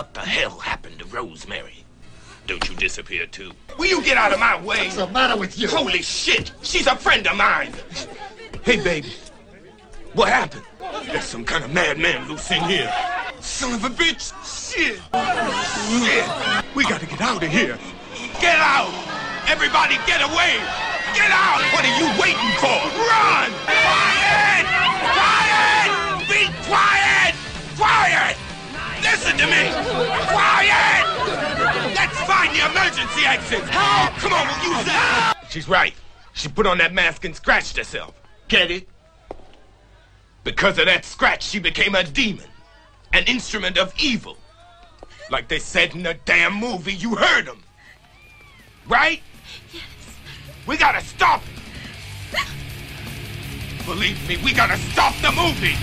What the hell happened to Rosemary? Don't you disappear too? Will you get out of my way? What's the matter with you? Holy shit! She's a friend of mine! Hey, baby. What happened? There's some kind of madman loose in here. Son of a bitch! Shit! Shit! We gotta get out of here! Get out! Everybody get away! Get out! What are you waiting for? Run! Quiet! Quiet! Be quiet! Quiet! Listen to me! Quiet! Let's find the emergency exit! Help! Come on, we'll use that! She's right. She put on that mask and scratched herself. Get it? Because of that scratch, she became a demon. An instrument of evil. Like they said in the damn movie, you heard them. Right? Yes. We gotta stop it. Believe me, we gotta stop the movie.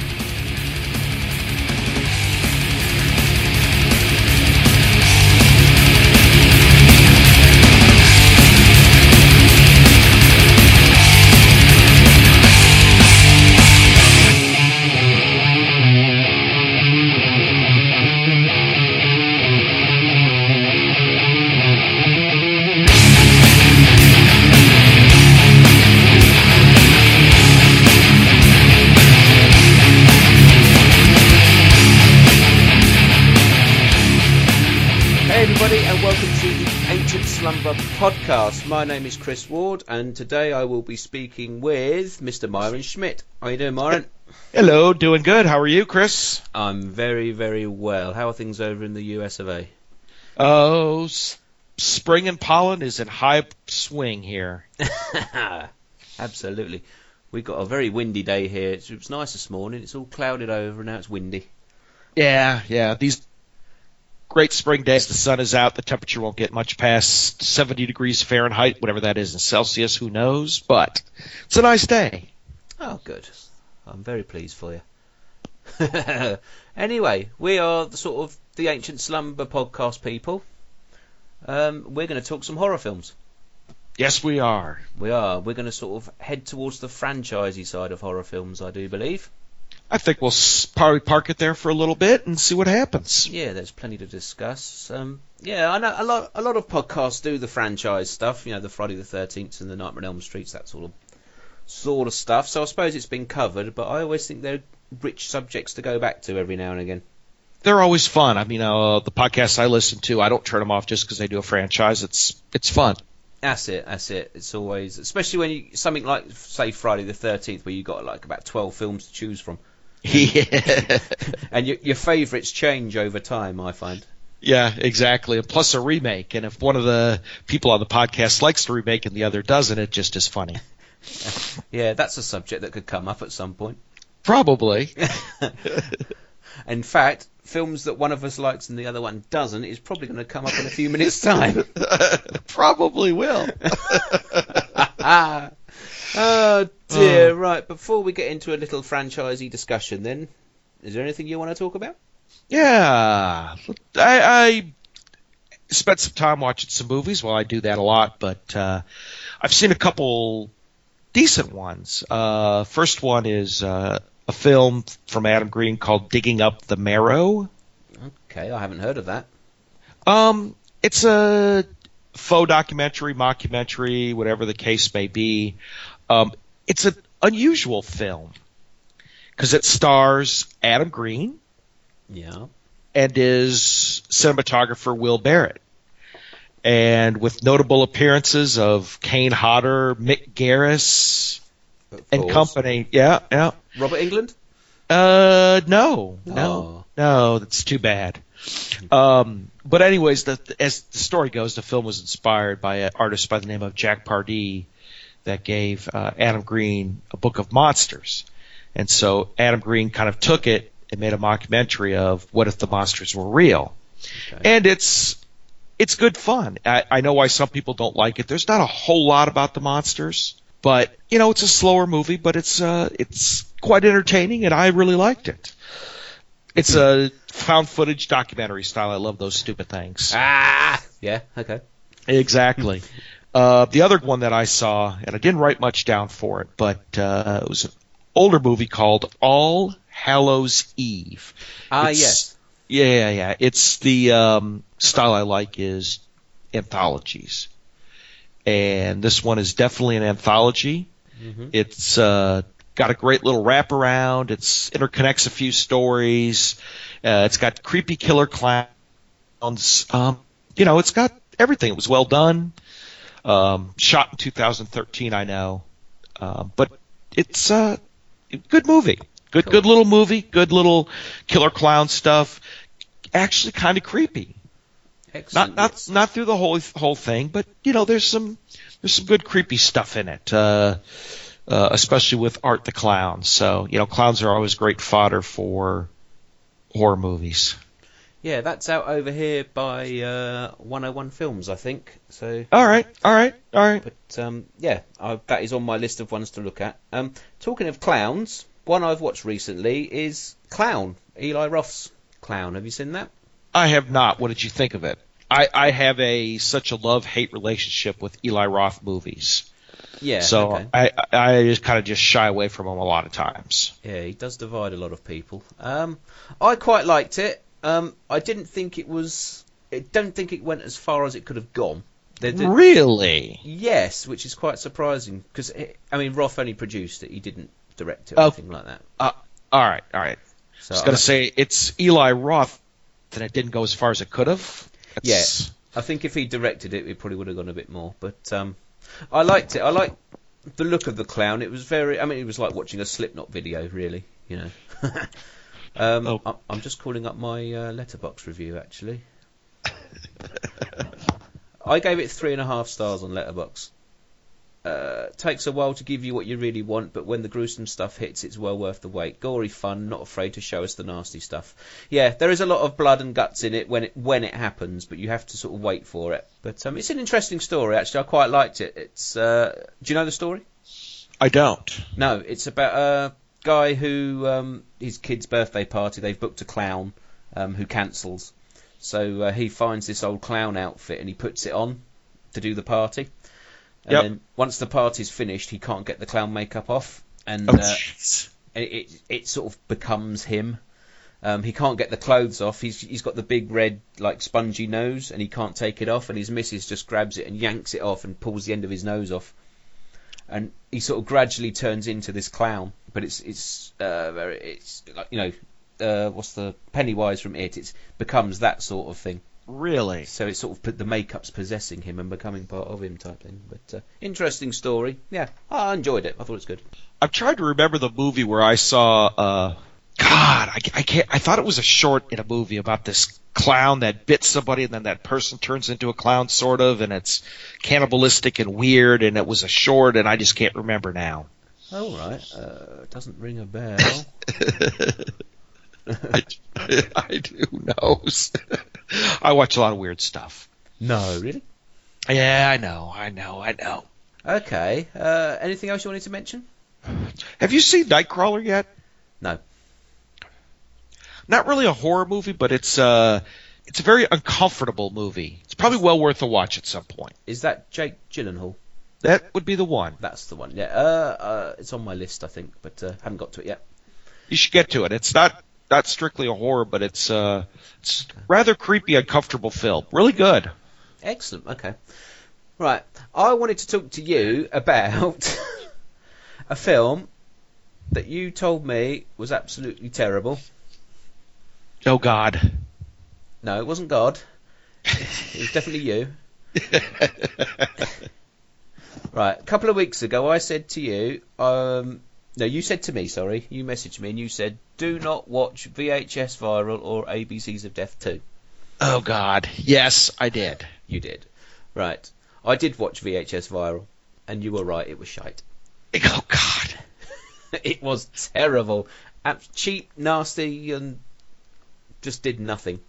Podcast. My name is Chris Ward, and today I will be speaking with Mr. Myron Schmidt. How you doing, Myron? Hello, doing good. How are you, Chris? I'm very, very well. How are things over in the US of A? Oh, s- spring and pollen is in high swing here. Absolutely. We got a very windy day here. It's, it was nice this morning. It's all clouded over, and now it's windy. Yeah, yeah. These great spring days, the sun is out, the temperature won't get much past 70 degrees Fahrenheit, whatever that is in Celsius, who knows? But it's a nice day. Oh, good. I'm very pleased for you. anyway, we are the sort of the Ancient Slumber podcast people. Um, we're going to talk some horror films. Yes, we are. We are. We're going to sort of head towards the franchisey side of horror films, I do believe. I think we'll probably park it there for a little bit and see what happens. Yeah, there's plenty to discuss. Um, yeah, I know a lot. A lot of podcasts do the franchise stuff. You know, the Friday the Thirteenth and the Nightmare on Elm Streets, that sort of sort of stuff. So I suppose it's been covered, but I always think they're rich subjects to go back to every now and again. They're always fun. I mean, uh, the podcasts I listen to, I don't turn them off just because they do a franchise. It's it's fun. That's it. That's it. It's always, especially when you something like say Friday the Thirteenth, where you got like about twelve films to choose from, Yeah. and your, your favourites change over time. I find. Yeah, exactly. And plus a remake. And if one of the people on the podcast likes the remake and the other doesn't, it just is funny. Yeah, that's a subject that could come up at some point. Probably. In fact, films that one of us likes and the other one doesn't is probably going to come up in a few minutes' time. Probably will. Oh dear. Right. Before we get into a little franchisee discussion, then, is there anything you want to talk about? Yeah. I, I spent some time watching some movies. Well, I do that a lot, but uh, I've seen a couple decent ones. Uh, first one is uh, a film from Adam Green called Digging Up the Marrow. Okay, I haven't heard of that. Um, it's a faux documentary, mockumentary, whatever the case may be. Um, it's an unusual film because it stars Adam Green Yeah. and his cinematographer Will Barratt, and with notable appearances of Kane Hodder, Mick Garris, and company. Yeah, yeah. Robert Englund. Uh, no, no, Oh. no. That's too bad. Um, but anyways, the, as the story goes, the film was inspired by an artist by the name of Jack Pardee that gave uh, Adam Green a book of monsters, and so Adam Green kind of took it and made a mockumentary of what if the monsters were real, Okay. and it's it's good fun. I, I know why some people don't like it. There's not a whole lot about the monsters, but you know it's a slower movie, but it's uh it's quite entertaining, and I really liked it. It's a found footage documentary style. I love those stupid things. Ah. Yeah. Okay. Exactly. uh, the other one that I saw, and I didn't write much down for it, but uh, it was an older movie called All Hallows Eve. Ah. It's- yes. Yeah, yeah. It's the um, style I like is anthologies, and this one is definitely an anthology. It's uh, got a great little wraparound. It's interconnects a few stories. Uh, it's got creepy killer clowns. Um, you know, it's got everything. It was well done. Um, shot in 2013, I know, uh, but it's a good movie. Good, good little movie. Good little killer clown stuff. Actually, kind of creepy. Excellent. Not not not through the whole whole thing, but you know, there's some there's some good creepy stuff in it. Uh, uh, especially with Art the Clown. So you know, clowns are always great fodder for horror movies. Yeah, that's out over here by uh, 101 Films, I think. So, All right, all right, all right. but um, yeah, I, that is on my list of ones to look at. Um, talking of clowns, one I've watched recently is Clown, Eli Roth's Clown. Have you seen that? I have not. What did you think of it? I, I have a such a love hate relationship with Eli Roth movies, Yeah. so okay. I I just kind of just shy away from them a lot of times. Yeah, he does divide a lot of people. Um, I quite liked it. Um, I didn't think it was. I don't think it went as far as it could have gone. Did- Really? yes, which is quite surprising because I mean Roth only produced it. He didn't direct it or Oh. anything like that. Uh, all right, all right. So I was gonna say it's Eli Roth, and it didn't go as far as it could have. Yeah, I think if he directed it, it probably would have gone a bit more. But um, I liked it. I liked the look of the clown. It was very. I mean, it was like watching a Slipknot video, really. You know. um, Oh. I, I'm just calling up my uh, Letterboxd review actually. I gave it three and a half stars on Letterboxd. Uh, takes a while to give you what you really want, but when the gruesome stuff hits, it's well worth the wait. Gory fun, not afraid to show us the nasty stuff. Yeah, there is a lot of blood and guts in it when it when it happens, but you have to sort of wait for it. But um, it's an interesting story. Actually, I quite liked it. It's uh, do you know the story? I don't. No, it's about a guy who um, his kid's birthday party. They've booked a clown um, who cancels, so uh, he finds this old clown outfit and he puts it on to do the party. And Yep. then once the party's finished, he can't get the clown makeup off, and Oh, uh, it it sort of becomes him. Um, he can't get the clothes off. He's he's got the big red like spongy nose, and he can't take it off. And his missus just grabs it and yanks it off and pulls the end of his nose off. And he sort of gradually turns into this clown. But it's it's uh, very it's like you know uh, what's the Pennywise from It? It becomes that sort of thing. Really? So it's sort of put the makeup's possessing him and becoming part of him type thing. But uh, interesting story. Yeah, I enjoyed it. I thought it was good. I'm trying to remember the movie where I saw. Uh, God, I, I can't. I thought it was a short in a movie about this clown that bit somebody, and then that person turns into a clown, sort of, and it's cannibalistic and weird, and it was a short, and I just can't remember now. All right. Uh, doesn't ring a bell. I, I do knows. I watch a lot of weird stuff. no, really. Yeah, I know, I know, I know. Okay. Uh, anything else you wanted to mention? Have you seen Nightcrawler yet? No. Not really a horror movie, but it's uh it's a very uncomfortable movie. It's probably well worth a watch at some point. Is that Jake Gyllenhaal? That would be the one. That's the one. Yeah. Uh, uh, it's on my list, I think, but uh, haven't got to it yet. You should get to it. It's not not strictly a horror, but it's uh it's rather creepy, uncomfortable film. Really good. Excellent. Okay. Right. I wanted to talk to you about a film that you told me was absolutely terrible. Oh God. No, it wasn't God. It was definitely you. Right. A couple of weeks ago, I said to you, um, no, you said to me, sorry, you messaged me and you said, do not watch VHS Viral or ABCs of Death 2. Oh God. Yes, I did. You did. Right. I did watch VHS Viral, and you were right, it was shite. Oh God. it was terrible. Cheap, nasty, and just did nothing.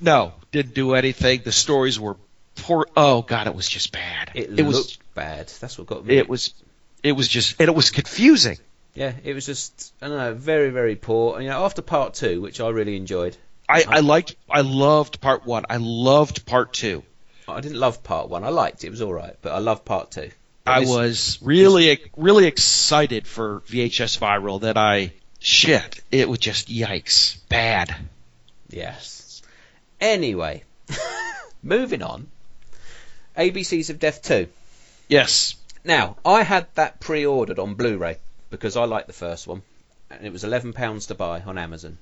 No, didn't do anything. The stories were poor. Oh God, it was just bad. It, it was looked bad. That's what got me. it was it was just and it was confusing. Yeah, it was just I don't know, very very poor. And, You know, after part two, which I really enjoyed. I, I liked I loved part one. I loved part two. I didn't love part one. I liked it. It was all right, but I loved part two. I this- was really really excited for VHS Viral that I shit. It was just yikes bad. Yes. Anyway, moving on. ABCs of Death 2. Yes. Now, I had that pre-ordered on Blu-ray because I liked the first one, and it was eleven pounds to buy on Amazon.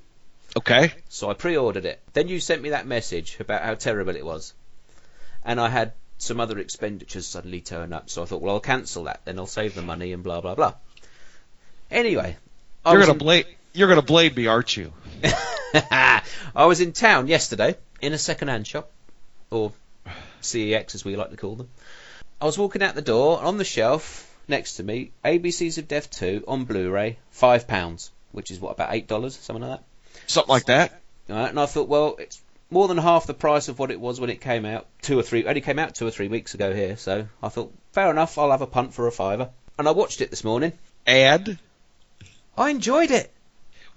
Okay. So I pre-ordered it. Then you sent me that message about how terrible it was, and I had some other expenditures suddenly turn up. So I thought, well, I'll cancel that. Then I'll save the money and blah blah blah. Anyway, I You're gonna in- blame. You're blame me, aren't you? I was in town yesterday in a second-hand shop, or CEX as we like to call them. I was walking out the door, and on the shelf next to me, ABCs of Death 2 on Blu-ray, five pounds, which is what about eight dollars, something like that. Something like that. Right, and I thought, well, it's more than half the price of what it was when it came out two or three. Only came out two or three weeks ago here, so I thought, fair enough, I'll have a punt for a fiver. And I watched it this morning. And I enjoyed it.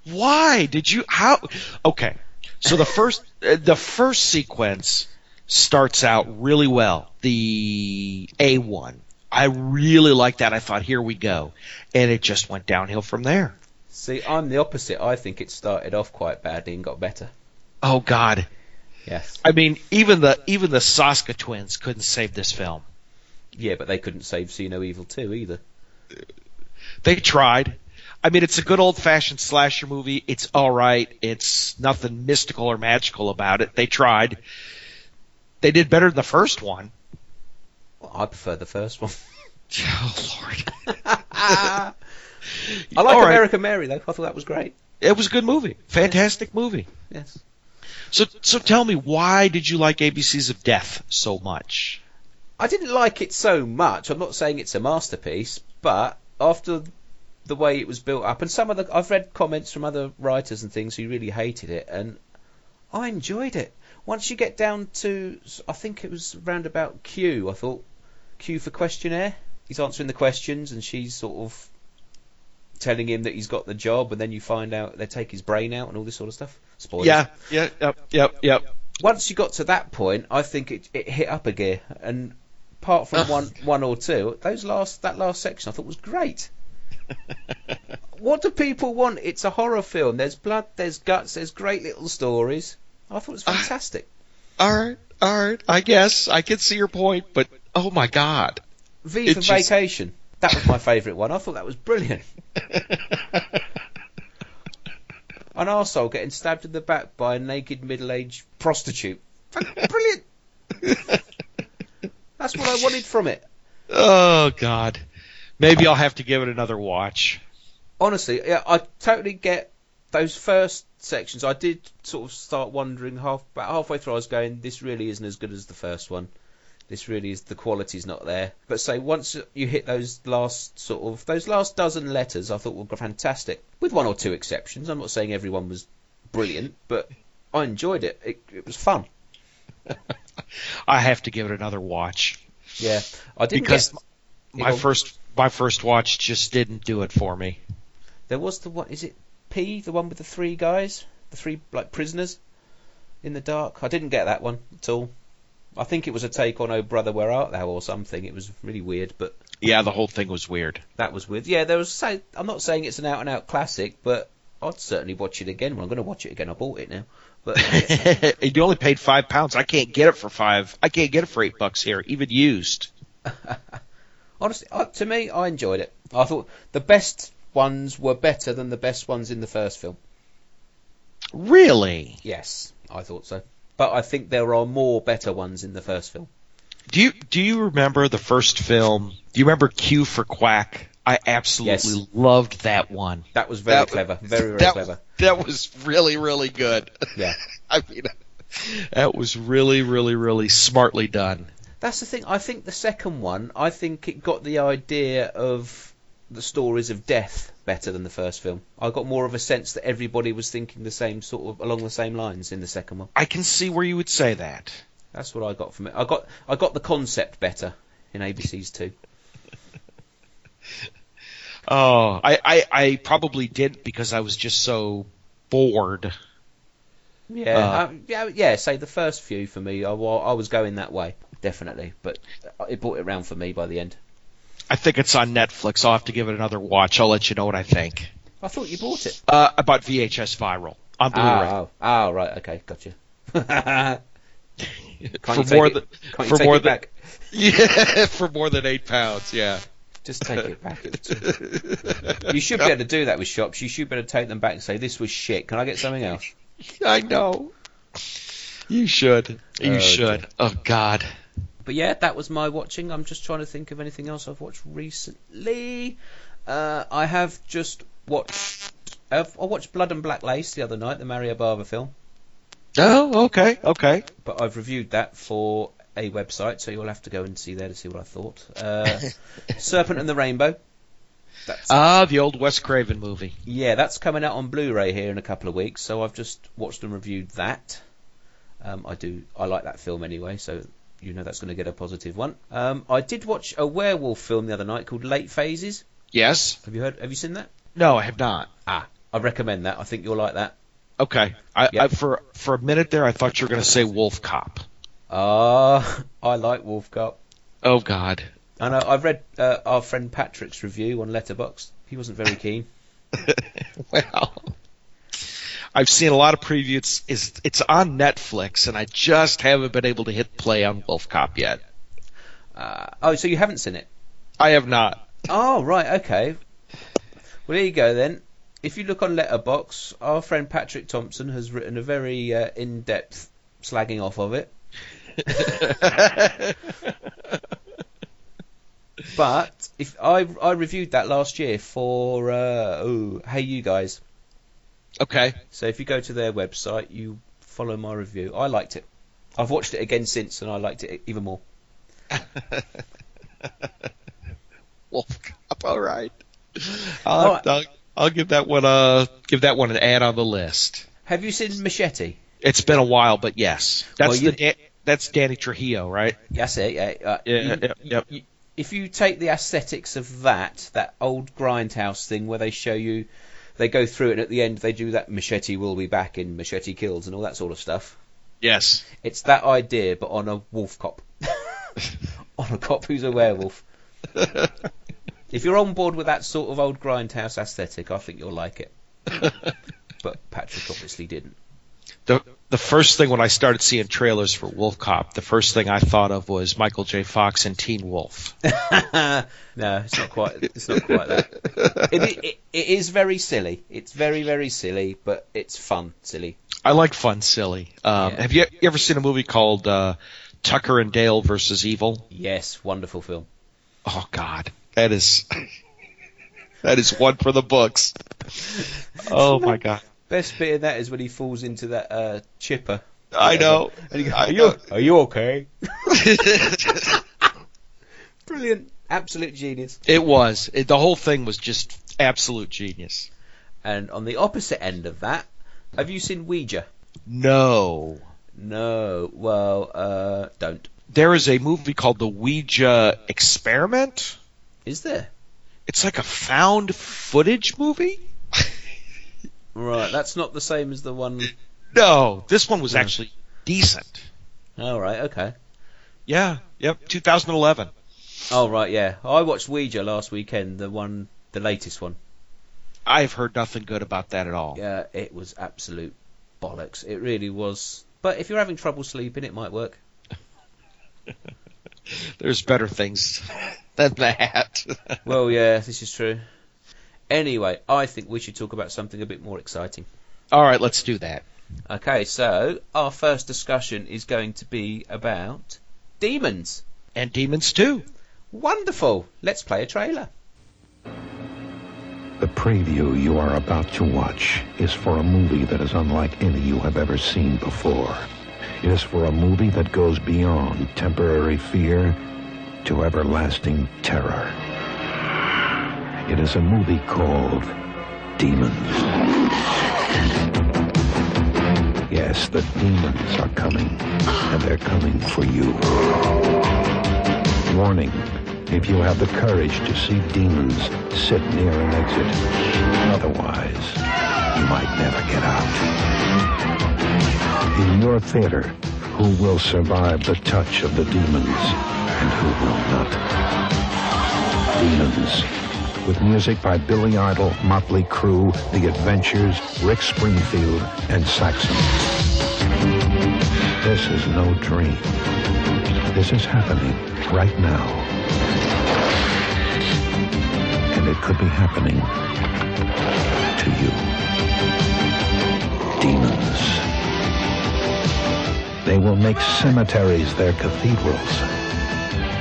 why did you? How? Okay. So the first uh, the first sequence starts out really well. The A one. I really liked that. I thought, here we go, and it just went downhill from there. See, I'm the opposite. I think it started off quite badly and got better. Oh God. Yes. I mean, even the even the Soska twins couldn't save this film. Yeah, but they couldn't save See No Evil 2 either. They tried. I mean, it's a good old fashioned slasher movie. It's all right. It's nothing mystical or magical about it. They tried. They did better than the first one. Well, I prefer the first one. Oh Lord. I like All right. American Mary though. I thought that was great. It was a good movie. Fantastic movie. Yes. So so tell me why did you like ABCs of Death so much? I didn't like it so much. I'm not saying it's a masterpiece, but after the way it was built up, and some of the I've read comments from other writers and things who really hated it, and I enjoyed it. Once you get down to, I think it was round about Q. I thought Q for questionnaire. He's answering the questions, and she's sort of telling him that he's got the job, and then you find out they take his brain out and all this sort of stuff. Spoilers. Yeah, yeah, yep, yep, yep. once you got to that point, I think it, it hit up a gear. And apart from one one or two, those last that last section I thought was great. what do people want? It's a horror film. There's blood, there's guts, there's great little stories. I thought it was Ah. fantastic. all right, all right. I guess I can see your point, but oh my God. V for just- Vacation. That was my favourite one. I thought that was brilliant. An arsehole getting stabbed in the back by a naked middle-aged prostitute. Brilliant. That's what I wanted from it. oh God. Maybe I'll have to give it another watch. honestly, yeah, I totally get those first sections. I did sort of start wondering half about halfway through. I was going, this really isn't as good as the first one. This really is the quality's not there. But say once you hit those last sort of those last dozen letters, I thought were fantastic, with one or two exceptions. I'm not saying everyone was brilliant, but I enjoyed it. It, it was fun. I have to give it another watch Yeah, I didn't because get. my It'll- first my first watch just didn't do it for me. There was the one. Is it P? The one with the three guys, the three like prisoners in the dark. I didn't get that one at all. I think it was a take on "Oh Brother, Where Art Thou" or something. It was really weird, but Yeah, the whole thing was weird. that was weird. Yeah, there was. I'm not saying it's an out and out classic, but I'd certainly watch it again. Well, I'm going to watch it again. I bought it now, but you only paid five pounds. I can't get it for five. I can't get it for eight bucks here, even used. honestly, to me, I enjoyed it. I thought the best ones were better than the best ones in the first film. Really? Yes, I thought so. But I think there are more better ones in the first film. Do you do you remember the first film? Do you remember Q for Quack? I absolutely Yes. loved that one. That was very That- clever. Very, very that, clever. That was really really good. Yeah. I mean, that was really really really smartly done. That's the thing. I think the second one, I think it got the idea of the stories of death better than the first film. I got more of a sense that everybody was thinking the same sort of along the same lines in the second one. I can see where you would say that. That's what I got from it. I got I got the concept better in ABC's too. Oh, I, I, I probably didn't because I was just so bored. Yeah, Uh. uh, yeah, yeah. Say the first few for me, I, I was going that way definitely, but it brought it round for me by the end. I think it's on Netflix. I'll have to give it another watch. I'll let you know what I think. I thought you bought it. Uh, about VHS Viral on Blu-ray. Ah, oh, oh, right, okay, gotcha. Can't for you take more it- than can't you for take more it than back? yeah for more than eight pounds. Yeah. Just take it back. you should be able to do that with shops. You should be able to take them back and say, "This was shit. Can I get something else?" I know. You should. You Oh, should. Oh God. But yeah, that was my watching. I'm just trying to think of anything else I've watched recently. Uh, I have just watched. I've, I watched Blood and Black Lace the other night, the Mario Bava film. Oh, okay, okay. But I've reviewed that for a website, so you'll have to go and see there to see what I thought. Uh, Serpent and the Rainbow. That's Ah, the old Wes Craven movie. Yeah, that's coming out on Blu-ray here in a couple of weeks, so I've just watched and reviewed that. Um, I do, I like that film anyway, so you know that's going to get a positive one. Um, I did watch a werewolf film the other night called Late Phases. Yes. Have you heard? Have you seen that? No, I have not. Ah, I recommend that. I think you'll like that. Okay. I, Yep. I for for a minute there, I thought you were going to say Wolf Cop. Ah, I like Wolf Cop. Oh God. I know. I've read uh, our friend Patrick's review on Letterboxd. He wasn't very keen. well, I've seen a lot of previews. It's, it's on Netflix, and I just haven't been able to hit play on Wolf Cop yet. Uh, oh, so you haven't seen it? I have not. Oh, right, okay. Well, there you go then. If you look on Letterboxd, our friend Patrick Thompson has written a very uh, in-depth slagging off of it. But if I I reviewed that last year for uh, HeyUGuys. Okay. So if you go to their website, you follow my review. I liked it. I've watched it again since, and I liked it even more. Wolf Cop. All right. I'll, All right. I'll, I'll give that one a give that one an add on the list. Have you seen Machete? It's been a while, but yes, that's Well, you- the Da- that's Danny Trujillo, right? That's it. Yeah. Uh, Yeah, you- yep, yep. you- if you take the aesthetics of that, that old grindhouse thing where they show you, they go through it, and at the end they do that machete will be back in Machete Kills and all that sort of stuff. Yes. It's that idea, but on a wolf cop, on a cop who's a werewolf. If you're on board with that sort of old grindhouse aesthetic, I think you'll like it. But Patrick obviously didn't. the the first thing when I started seeing trailers for Wolf Cop, the first thing I thought of was Michael J. Fox and Teen Wolf. no, it's not quite. It's not quite that. It, it, it is very silly. It's very very silly, but it's fun silly. I like fun, silly. Um, Yeah. Have you, you ever seen a movie called uh, Tucker and Dale versus Evil? Yes, wonderful film. Oh God, that is that is one for the books. Oh my God, Best bit of that is when he falls into that uh, chipper. I know. And he goes, I are, you, know. are you okay? Brilliant. Absolute genius. It was. It, the whole thing was just absolute genius. And on the opposite end of that, have you seen Ouija? No. No. Well, uh, don't. There is a movie called The Ouija Experiment. Is there? It's like a found footage movie. Right. That's not the same as the one. No, this one was actually decent. All right. Okay. Yeah. Yep. 2011. Oh right. Yeah. I watched Ouija last weekend. The one, the latest one. I've heard nothing good about that at all. Yeah. It was absolute bollocks. It really was. But if you're having trouble sleeping, it might work. There's better things than that. Well, yeah, this is true. Anyway, I think we should talk about something a bit more exciting. all right, let's do that. Okay, so our first discussion is going to be about demons. And Demons 2. Wonderful. Let's play a trailer. The preview you are about to watch is for a movie that is unlike any you have ever seen before. It is for a movie that goes beyond temporary fear to everlasting terror. It is a movie called Demons. Yes, the demons are coming, and they're coming for you. Warning. If you have the courage to see demons, sit near an exit. Otherwise, you might never get out. In your theater, who will survive the touch of the demons and who will not? Demons. With music by Billy Idol, Motley Crue, The Adventures, Rick Springfield, and Saxon. This is no dream. This is happening right now. And it could be happening to you. Demons. They will make cemeteries their cathedrals,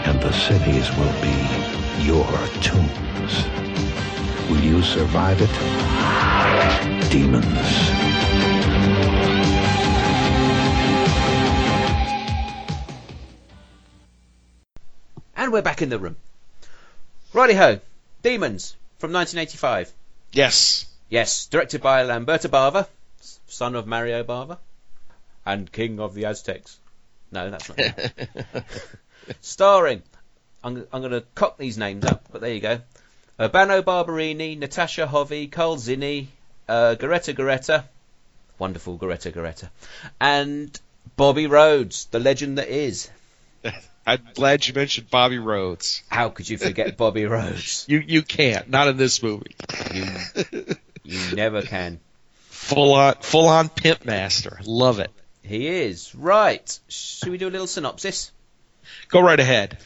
and the cities will be your tombs. Will you survive it? Demons. And we're back in the room. Righty ho, Demons from 1985. Yes. Yes, directed by Lamberto Bava, son of Mario Bava, and king of the Aztecs. No, that's not. him. Starring, I'm, I'm going to cock these names up, but there you go. Urbano Barberini, Natasha Hovey, Karl Zinny, uh, Geretta Geretta, wonderful Geretta Geretta, and Bobby Rhodes, the legend that is. I'm glad you mentioned Bobby Rhodes. How could you forget Bobby Rhodes? You you can't. Not in this movie. You, you never can. Full on full on pimp master. Love it. He is. Right. Should we do a little synopsis? Go right ahead.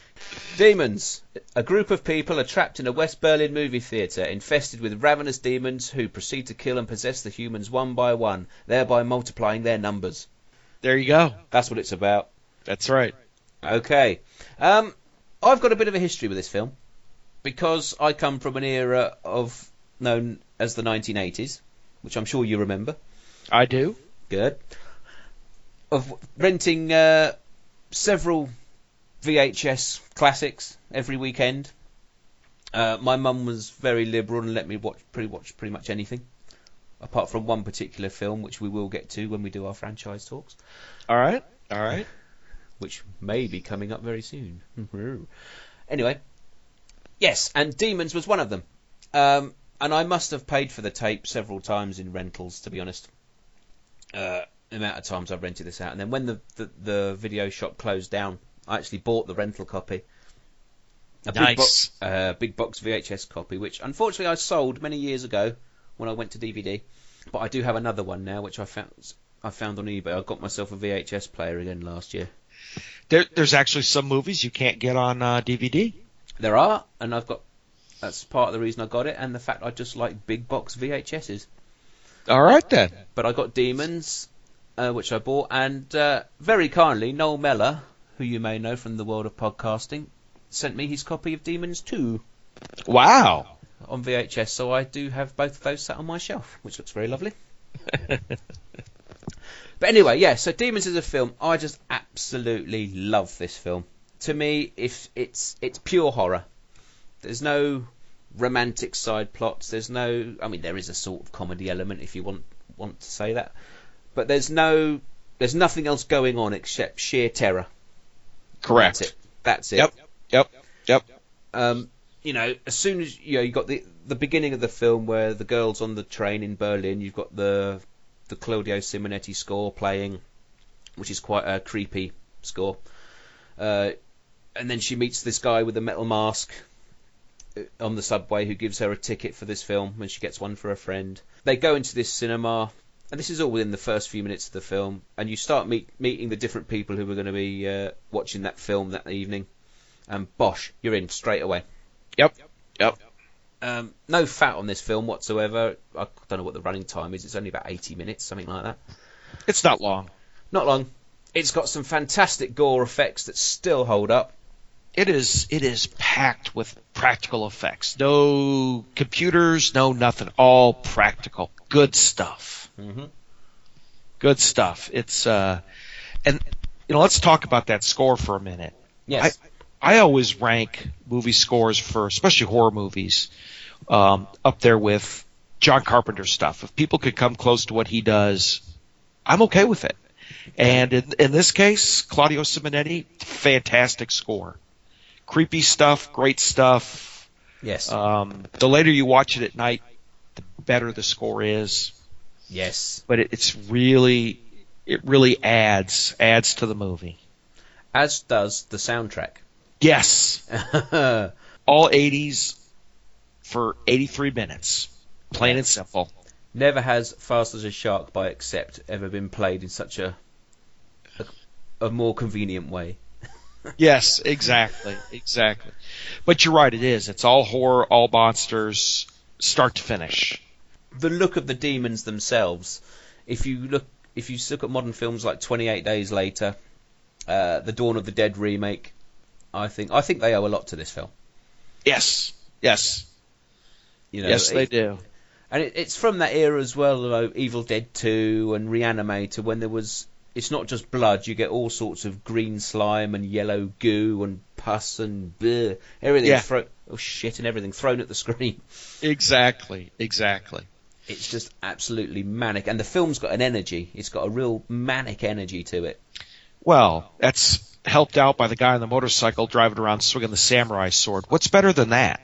Demons. A group of people are trapped in a West Berlin movie theatre infested with ravenous demons who proceed to kill and possess the humans one by one, thereby multiplying their numbers. There you go. That's what it's about. That's right. Okay. Um, I've got a bit of a history with this film because I come from an era of known as the 1980s, which I'm sure you remember. I do. Good. Of renting uh, several VHS classics every weekend. Uh, my mum was very liberal and let me watch pretty watch pretty much anything, apart from one particular film, which we will get to when we do our franchise talks, All right. All right. which may be coming up very soon. anyway, yes, and Demons was one of them. Um, and I must have paid for the tape several times in rentals, to be honest. Uh, the amount of times I've rented this out, and then when the, the, the video shop closed down, I actually bought the rental copy. A big box, uh, big box VHS copy, which unfortunately I sold many years ago when I went to DVD. But I do have another one now, which I found I found on eBay. I got myself a VHS player again last year. There, there's actually some movies you can't get on uh, DVD. There are, and I've got. That's part of the reason I got it, and the fact I just like big box VHSs. All right then. But I got Demons, uh, which I bought, and uh, very kindly, Noel Meller, who you may know from the world of podcasting, sent me his copy of Demons 2 Wow. on VHS, so I do have both of those sat on my shelf, which looks very lovely. But anyway, yeah, so Demons is a film. I just absolutely love this film. To me, if it's it's pure horror. There's no romantic side plots. There's no I mean there is a sort of comedy element if you want want to say that. But there's no there's nothing else going on except sheer terror. Correct. That's it. That's it. Yep. Yep. Yep. um, you know, as soon as you know, you got the the beginning of the film where the girls on the train in Berlin, you've got the the Claudio Simonetti score playing, which is quite a creepy score. Uh, and then she meets this guy with a metal mask uh, on the subway who gives her a ticket for this film, and she gets one for a friend. They go into this cinema, and this is all within the first few minutes of the film, and you start meet, meeting the different people who are going to be uh, watching that film that evening. And bosh, you're in straight away. Yep. Yep. Um, no fat on this film whatsoever. I don't know what the running time is. It's only about 80 minutes, something like that. It's not long. Not long. It's got some fantastic gore effects that still hold up. It is it is packed with practical effects. No computers, no nothing. All practical. Good stuff. Mm-hmm. Good stuff. It's uh and you know, let's talk about that score for a minute. Yes. I always rank movie scores for especially horror movies um, up there with John Carpenter stuff. If people could come close to what he does, I'm okay with it. And in, in this case, Claudio Simonetti, fantastic score. Creepy stuff, great stuff. yes. Um, the later you watch it at night, the better the score is. yes. But it, it's really, it really adds adds to the movie. As does the soundtrack. Yes, all 80s for 83 minutes. Plain and simple. Never has Fast as a Shark by Accept ever been played in such a, a a more convenient way. Yes, exactly, exactly. But you're right. It is. It's all horror, all monsters, start to finish. The look of the demons themselves. If you look, if you look at modern films like 28 Days Later, uh, the Dawn of the Dead remake, I think I think they owe a lot to this film. Yes, yes, You know, yes, they it- do. And it, it's from that era as well, like Evil Dead 2 and Reanimator, when there was. It's not just blood, you get all sorts of green slime and yellow goo and pus and bleh, everything. Yeah. Thro- oh shit, and everything thrown at the screen. Exactly, exactly. It's just absolutely manic. And the film's got an energy. It's got a real manic energy to it. Well, that's helped out by the guy on the motorcycle driving around swinging the samurai sword. What's better than that?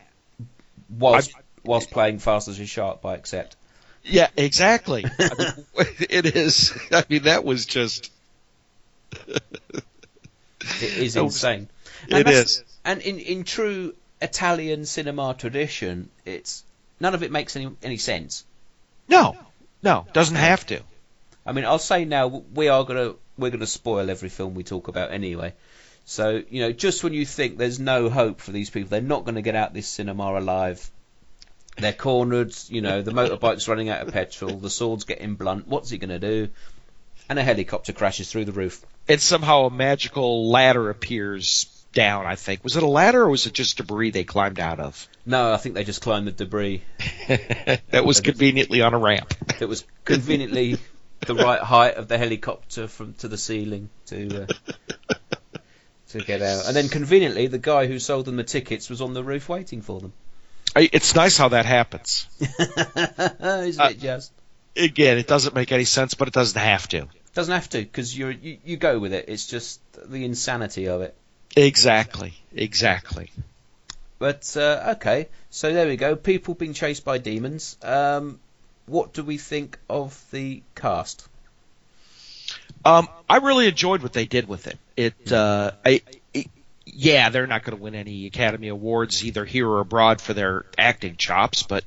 Whilst, whilst playing Fast as a Shark by Accept. Yeah, exactly. I mean, it is. I mean, that was just. It is insane. It And that's- is. And in, in true Italian cinema tradition, it's none of it makes any any sense. No, no, doesn't have to. I mean, I'll say now we are gonna we're gonna spoil every film we talk about anyway. So you know, just when you think there's no hope for these people, they're not going to get out this cinema alive. They're cornered. You know, the motorbike's running out of petrol. The sword's getting blunt. What's he going to do? And a helicopter crashes through the roof. And somehow a magical ladder appears down. I think was it a ladder or was it just debris they climbed out of? No, I think they just climbed the debris. that was conveniently on a ramp. It was conveniently the right height of the helicopter from to the ceiling to uh, to get out. And then conveniently, the guy who sold them the tickets was on the roof waiting for them. I- It's nice how that happens. Isn't Uh, it just? Again, it doesn't make any sense, but it doesn't have to. It Doesn't have to because you you go with it. It's just the insanity of it. Exactly, exactly. But uh, okay, so there we go. People being chased by demons. Um, what do we think of the cast? Um, I really enjoyed what they did with it. It, uh, I, it yeah, they're not going to win any Academy Awards either here or abroad for their acting chops, but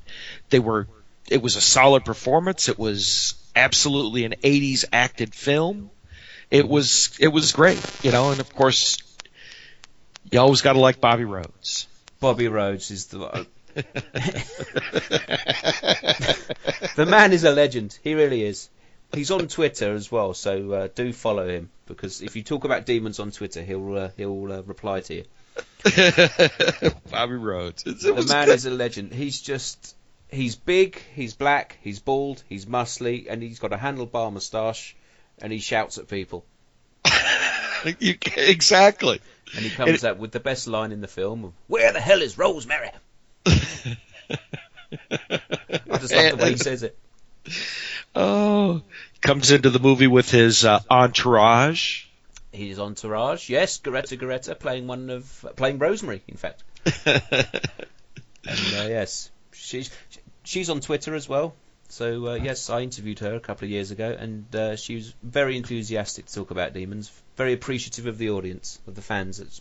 they were. It was a solid performance. It was absolutely an '80s acted film. It was it was great, you know, and of course, you always got to like Bobby Rhodes. Bobby Rhodes is the uh, the man is a legend. He really is. He's on Twitter as well, so uh, do follow him because if you talk about demons on Twitter, he'll uh, he'll uh, reply to you. Bobby Rhodes. It The man good. is a legend. He's just he's big, he's black, he's bald, he's muscly, and he's got a handlebar moustache, and he shouts at people. You- exactly. And he comes up with the best line in the film Where the hell is Rosemary? I just love the way he says it. Oh, comes into the movie with his uh, entourage. His Entourage, yes, Geretta Geretta playing one of playing Rosemary, in fact. And uh, yes, she's she's on Twitter as well. So uh, yes, I interviewed her a couple of years ago, and uh, she was very enthusiastic to talk about demons. Very appreciative of the audience, of the fans that's,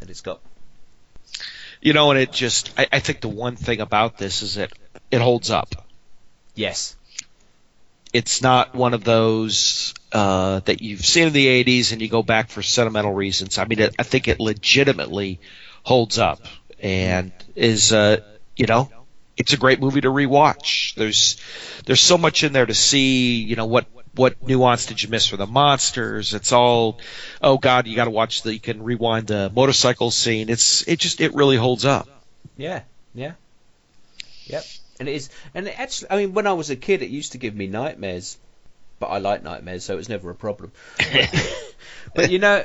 that it's got. You know, and it just, I, I think the one thing about this is that it holds up. Yes, It's not one of those uh, that you've seen in the 80s and you go back for sentimental reasons. I mean, it, I think it legitimately holds up and is, uh, you know, it's a great movie to rewatch. There's, there's so much in there to see, you know, what, what nuance did you miss for the monsters? It's all, oh God, you got to watch the, you can rewind the motorcycle scene. It's, it just, it really holds up. yeah, yeah, yep. And it is, and it actually, I mean, when I was a kid, it used to give me nightmares, but I like nightmares, so it was never a problem. but you know,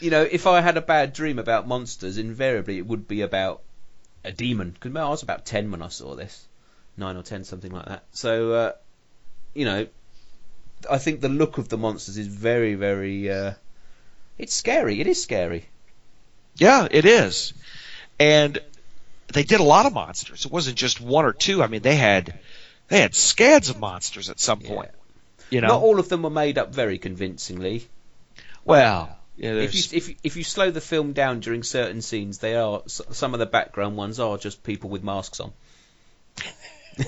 you know, if I had a bad dream about monsters, invariably it would be about a demon. Because I was about ten when I saw this, nine or ten, something like that. So, uh, you know, I think the look of the monsters is very, very. Uh, it's scary. It is scary. Yeah, it is. And they did a lot of monsters. It wasn't just one or two. I mean, they had they had scads of monsters at some point. You know, Not all of them were made up very convincingly. well, yeah, If you, if, you- if you slow the film down during certain scenes, they are some of the background ones are just people with masks on.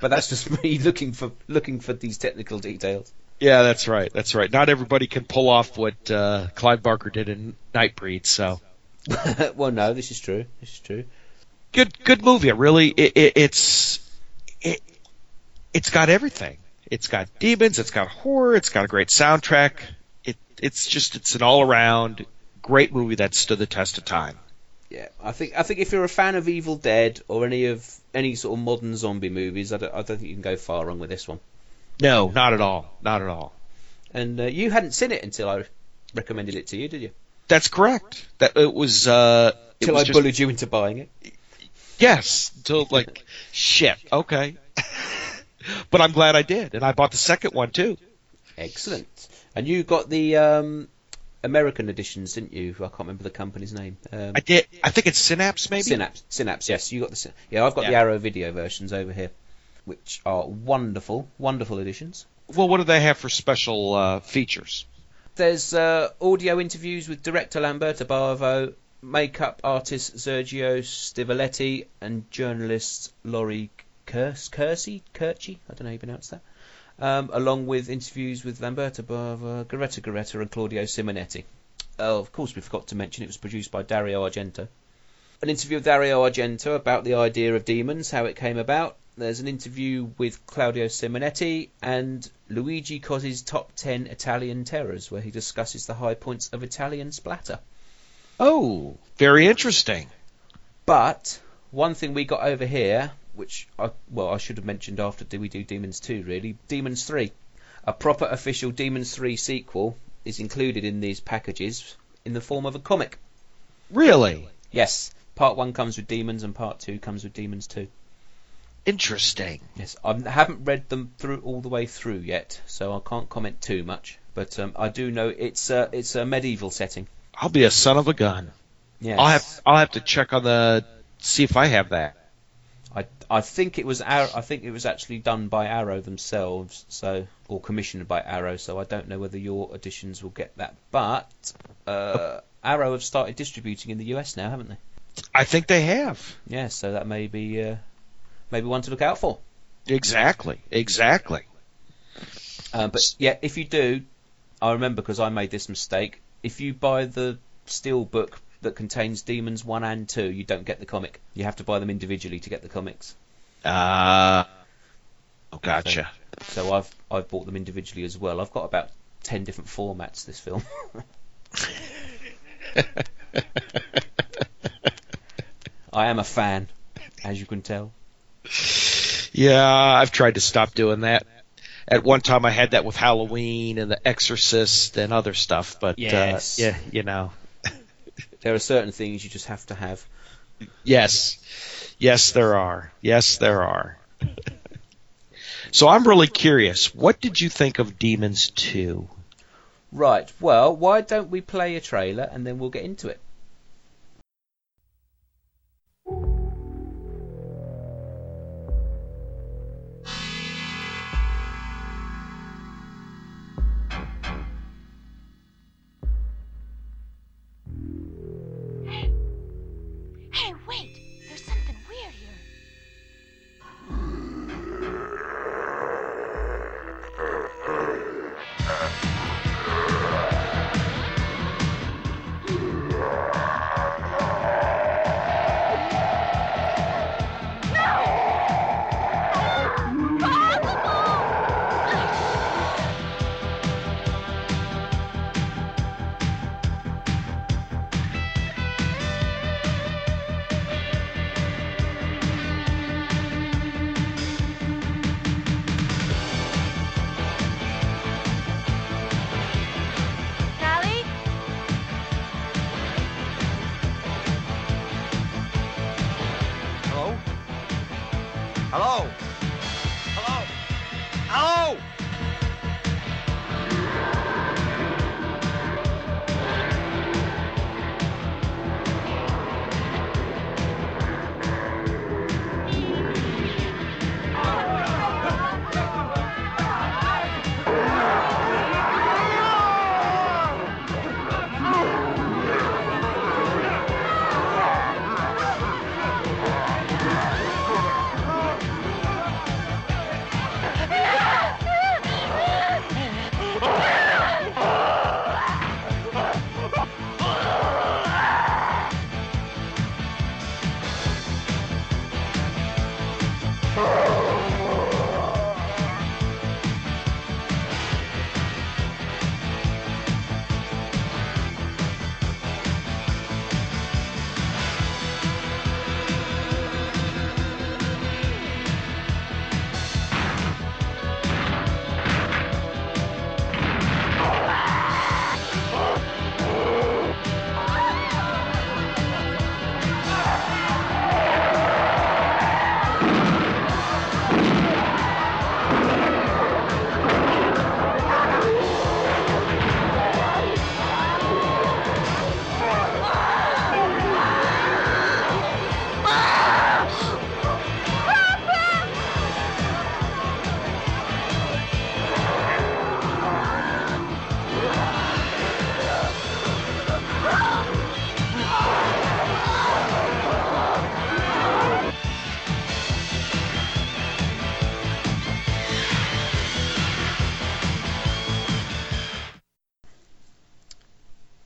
but that's just me looking for looking for these technical details. Yeah, that's right. That's right. Not everybody can pull off what uh, Clive Barker did in Nightbreed. So well, no, this is true. This is true. Good, good movie. Really, it, it, it's, it, it's got everything. It's got demons. It's got horror. It's got a great soundtrack. It, it's just, it's an all around great movie that stood the test of time. Yeah, I think I think if you're a fan of Evil Dead or any of any sort of modern zombie movies, I don't, I don't think you can go far wrong with this one. No, not at all. Not at all. And uh, you hadn't seen it until I recommended it to you, did you? That's correct. That it was. Uh, Until I just- bullied you into buying it. Yes, until like shit. Okay, but I'm glad I did, and I bought the second one too. Excellent. And you got the um, American editions, didn't you? I can't remember the company's name. Um, I did. I think it's Synapse, maybe. Synapse. Synapse. Yes, you got the. Yeah, I've got the Arrow video versions over here, which are wonderful, wonderful editions. Well, what do they have for special uh, features? There's uh, audio interviews with director Lamberto Bava, makeup artist Sergio Stivaletti, and journalist Laurie Kers- Kersey, I don't know how you pronounce that, um, along with interviews with Lamberto Bava, Geretta Geretta, and Claudio Simonetti. Oh, of course, we forgot to mention it was produced by Dario Argento. An interview with Dario Argento about the idea of demons, how it came about. There's an interview with Claudio Simonetti and Luigi Cozzi's top 10 Italian terrors, where he discusses the high points of Italian splatter. Oh, very interesting. But one thing we got over here, which I well I should have mentioned after do we do Demons 2 really, Demons 3. A proper official Demons 3 sequel is included in these packages in the form of a comic. Really Yes, part 1 comes with Demons and part 2 comes with Demons 2. interesting. Yes, I haven't read them through all the way through yet, so I can't comment too much. But um, I do know it's a, it's a medieval setting. I'll be a son of a gun. Yes. I'll have I'll have to check on the see if I have that. I I think it was Arrow, I think it was actually done by Arrow themselves, so or commissioned by Arrow. So I don't know whether your editions will get that, but uh, Arrow have started distributing in the US now, haven't they? I think they have. Yeah, so that may be uh, maybe one to look out for. Exactly. Exactly. Uh, but yeah, if you do, I remember because I made this mistake. If you buy the steel book that contains Demons one and two, you don't get the comic. You have to buy them individually to get the comics. Uh, oh, gotcha. So I've I've bought them individually as well. I've got about ten different formats. This film. I am a fan, as you can tell. Yeah, I've tried to stop doing that. At one time, I had that with Halloween and The Exorcist and other stuff, but Yes. uh, yeah, you know, There are certain things you just have to have. yes, yes, there are. Yes, there are. so I'm really curious. What did you think of Demons Two? Right. Well, why don't we play a trailer and then we'll get into it.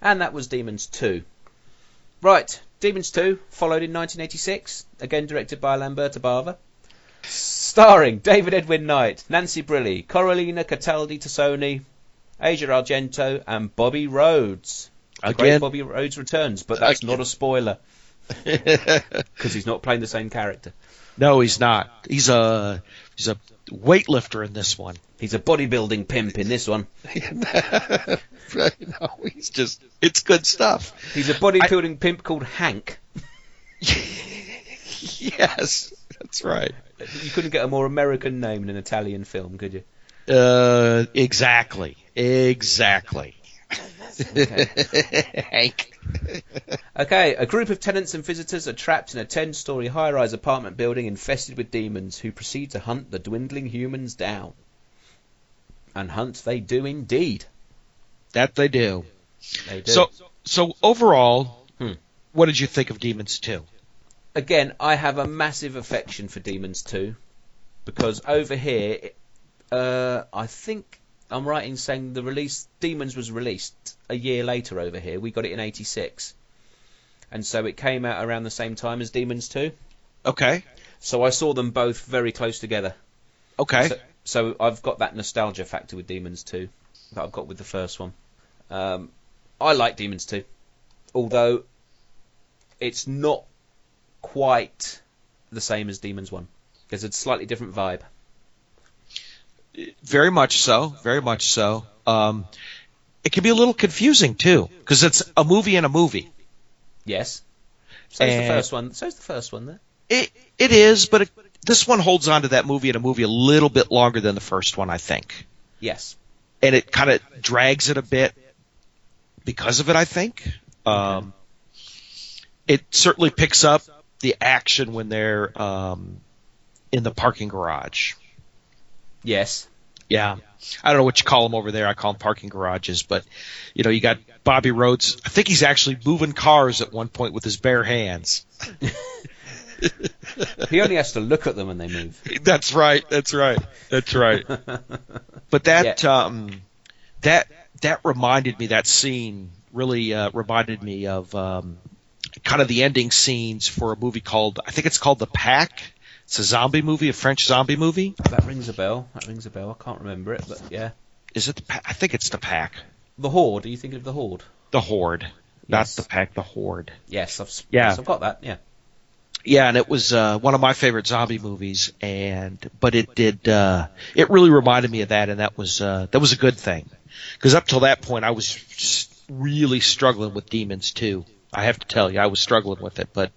And that was Demons 2. Right, Demons 2 followed in 1986, again directed by Lamberto Bava. Starring David Edwin Knight, Nancy Brilli, Coralina Cataldi Tassoni, Asia Argento, and Bobby Rhodes. The great Again, Bobby Rhodes returns, but that's Again. not a spoiler because he's not playing the same character. no, he's not. He's a he's a weightlifter in this one. He's a bodybuilding pimp in this one. no, he's just it's good stuff. He's a bodybuilding pimp called Hank. Yes, that's right. You couldn't get a more American name in an Italian film, could you? Uh, exactly, exactly. Hank. Okay, a group of tenants and visitors are trapped in a 10 story high rise apartment building infested with demons who proceed to hunt the dwindling humans down. And hunt they do indeed. That they do. They do. So, so overall, Hmm. what did you think of Demons Two? again, I have a massive affection for Demons 2 because over here, uh, I think I'm right in saying the release Demons was released a year later over here. We got it in '86, and so it came out around the same time as Demons 2. Okay, So I saw them both very close together. okay. So, so I've got that nostalgia factor with Demons 2 that I've got with the first one. Um, I like Demons 2, although it's not quite the same as Demons 1. There's a slightly different vibe. Very much so. Very much so. Um, it can be a little confusing too, because it's a movie in a movie. Yes. So's the first one. So's the first one there. It it is, but it, this one holds on to that movie in a movie a little bit longer than the first one, I think, Yes. and it kind of drags it a bit because of it. I think. Um, it certainly picks up the action when they're um, in the parking garage. Yes. Yeah. I don't know what you call them over there. I call them parking garages, but you know, you got Bobby Rhodes. I think he's actually moving cars at one point with his bare hands. He only has to look at them when they move. That's right. That's right. That's right. But that um, that that reminded me. That scene really uh, reminded me of um, kind of the ending scenes for a movie called I think it's called The Pack. It's a zombie movie, a French zombie movie. That rings a bell. That rings a bell. I can't remember it, but yeah. Is it the Pack? I think it's The Pack. The Horde. Are you thinking of the Horde? The Horde. Yes. Not The Pack, The Horde. Yes. I've, Yeah. yes, I've got that. Yeah. Yeah, and it was uh, one of my favorite zombie movies, and but it did uh, it really reminded me of that, and that was uh, that was a good thing because up till that point I was really struggling with demons too. I have to tell you, I was struggling with it, but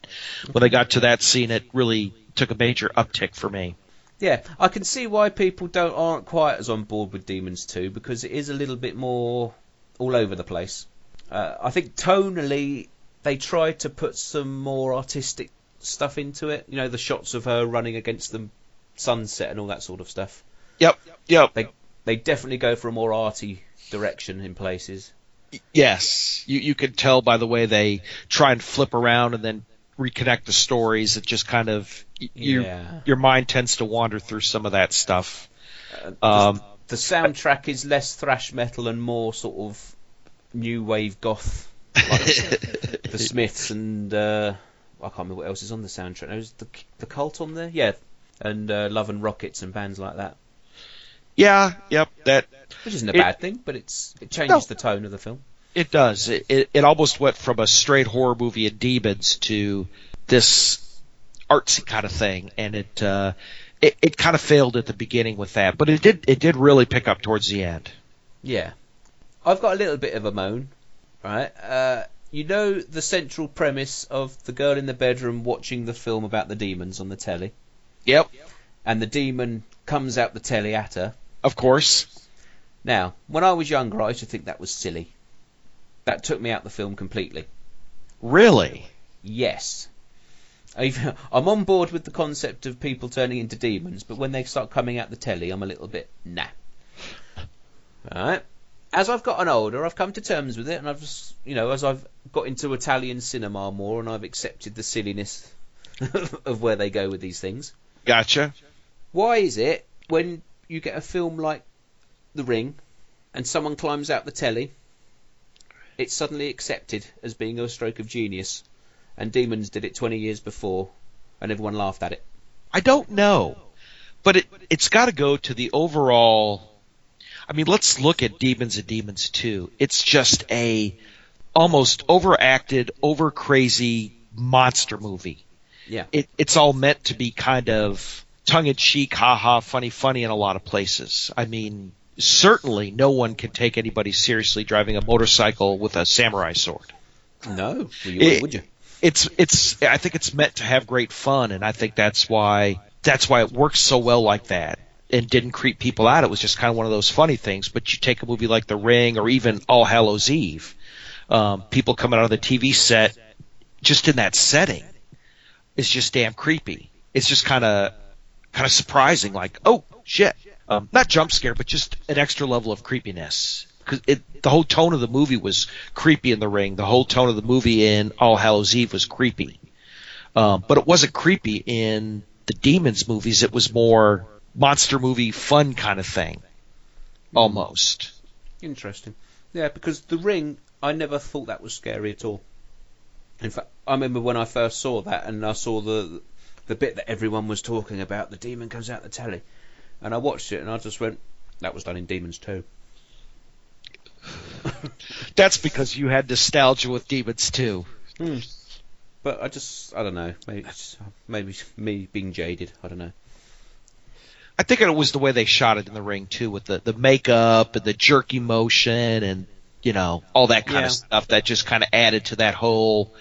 when I got to that scene, it really took a major uptick for me. Yeah, I can see why people don't aren't quite as on board with Demons 2 because it is a little bit more all over the place. Uh, I think tonally they tried to put some more artistic stuff into it. You know, the shots of her running against the sunset and all that sort of stuff. Yep, yep, They they definitely go for a more arty direction in places. yes. You you could tell by the way they try and flip around and then reconnect the stories. It just kind of your Yeah. your mind tends to wander through some of that stuff. Uh, Um, the soundtrack is less thrash metal and more sort of new wave goth, like the Smiths and uh, I can't remember what else is on the soundtrack. There's the the Cult on there, yeah, and uh, Love and Rockets and bands like that, Yeah, yep, that which isn't a It- bad thing, but it's it changes No. the tone of the film. It does. It, it it almost went from a straight horror movie of demons to this artsy kind of thing, and it uh, it, it kind of failed at the beginning with that, but it did it did really pick up towards the end. Yeah, I've got a little bit of a moan, right? Uh, you know the central premise of the girl in the bedroom watching the film about the demons on the telly, Yep, and the demon comes out the telly at her. of course. Now, when I was younger, I used to think that was silly. That took me out the film completely. Really? Yes. I've- I'm on board with the concept of people turning into demons, but when they start coming out the telly, I'm a little bit nah. Alright. As I've gotten older, I've come to terms with it, and I've, just- you know, as I've got into Italian cinema more, and I've accepted the silliness of where they go with these things. Gotcha. Why is it when you get a film like The Ring, and someone climbs out the telly, it's suddenly accepted as being a stroke of genius, and Demons did it 20 years before, and everyone laughed at it? I don't know, but it it's got to go to the overall. I mean, let's look at Demons and Demons Two. It's just a almost overacted, over crazy monster movie. Yeah. It, it's all meant to be kind of tongue in cheek, ha ha, funny, funny in a lot of places. I mean, certainly no one can take anybody seriously driving a motorcycle with a samurai sword. No, you It- would you? it's it's I think it's meant to have great fun, and I think that's why that's why it works so well like that and didn't creep people out. It was just kind of one of those funny things. But you take a movie like The Ring or even All Hallows Eve, um, people coming out of the TV set just in that setting is just damn creepy. It's just kind of kind of surprising, like oh shit, um, not jump scare, but just an extra level of creepiness. Because the whole tone of the movie was creepy in the ring. The whole tone of the movie in All Hallows Eve was creepy, um, but it wasn't creepy in the Demons movies. It was more monster movie fun kind of thing, almost. Interesting. Yeah, because The Ring, I never thought that was scary at all. In fact, I remember when I first saw that, and I saw the the bit that everyone was talking about. The demon comes out the telly, and I watched it, and I just went, "That was done in Demons too." That's because you had nostalgia with Demons too. Hmm. But I just, I don't know. Maybe, maybe me being jaded. I don't know. I think it was the way they shot it in the ring too, with the the makeup and the jerky motion and you know all that kind Yeah. of stuff that just kind of added to that whole.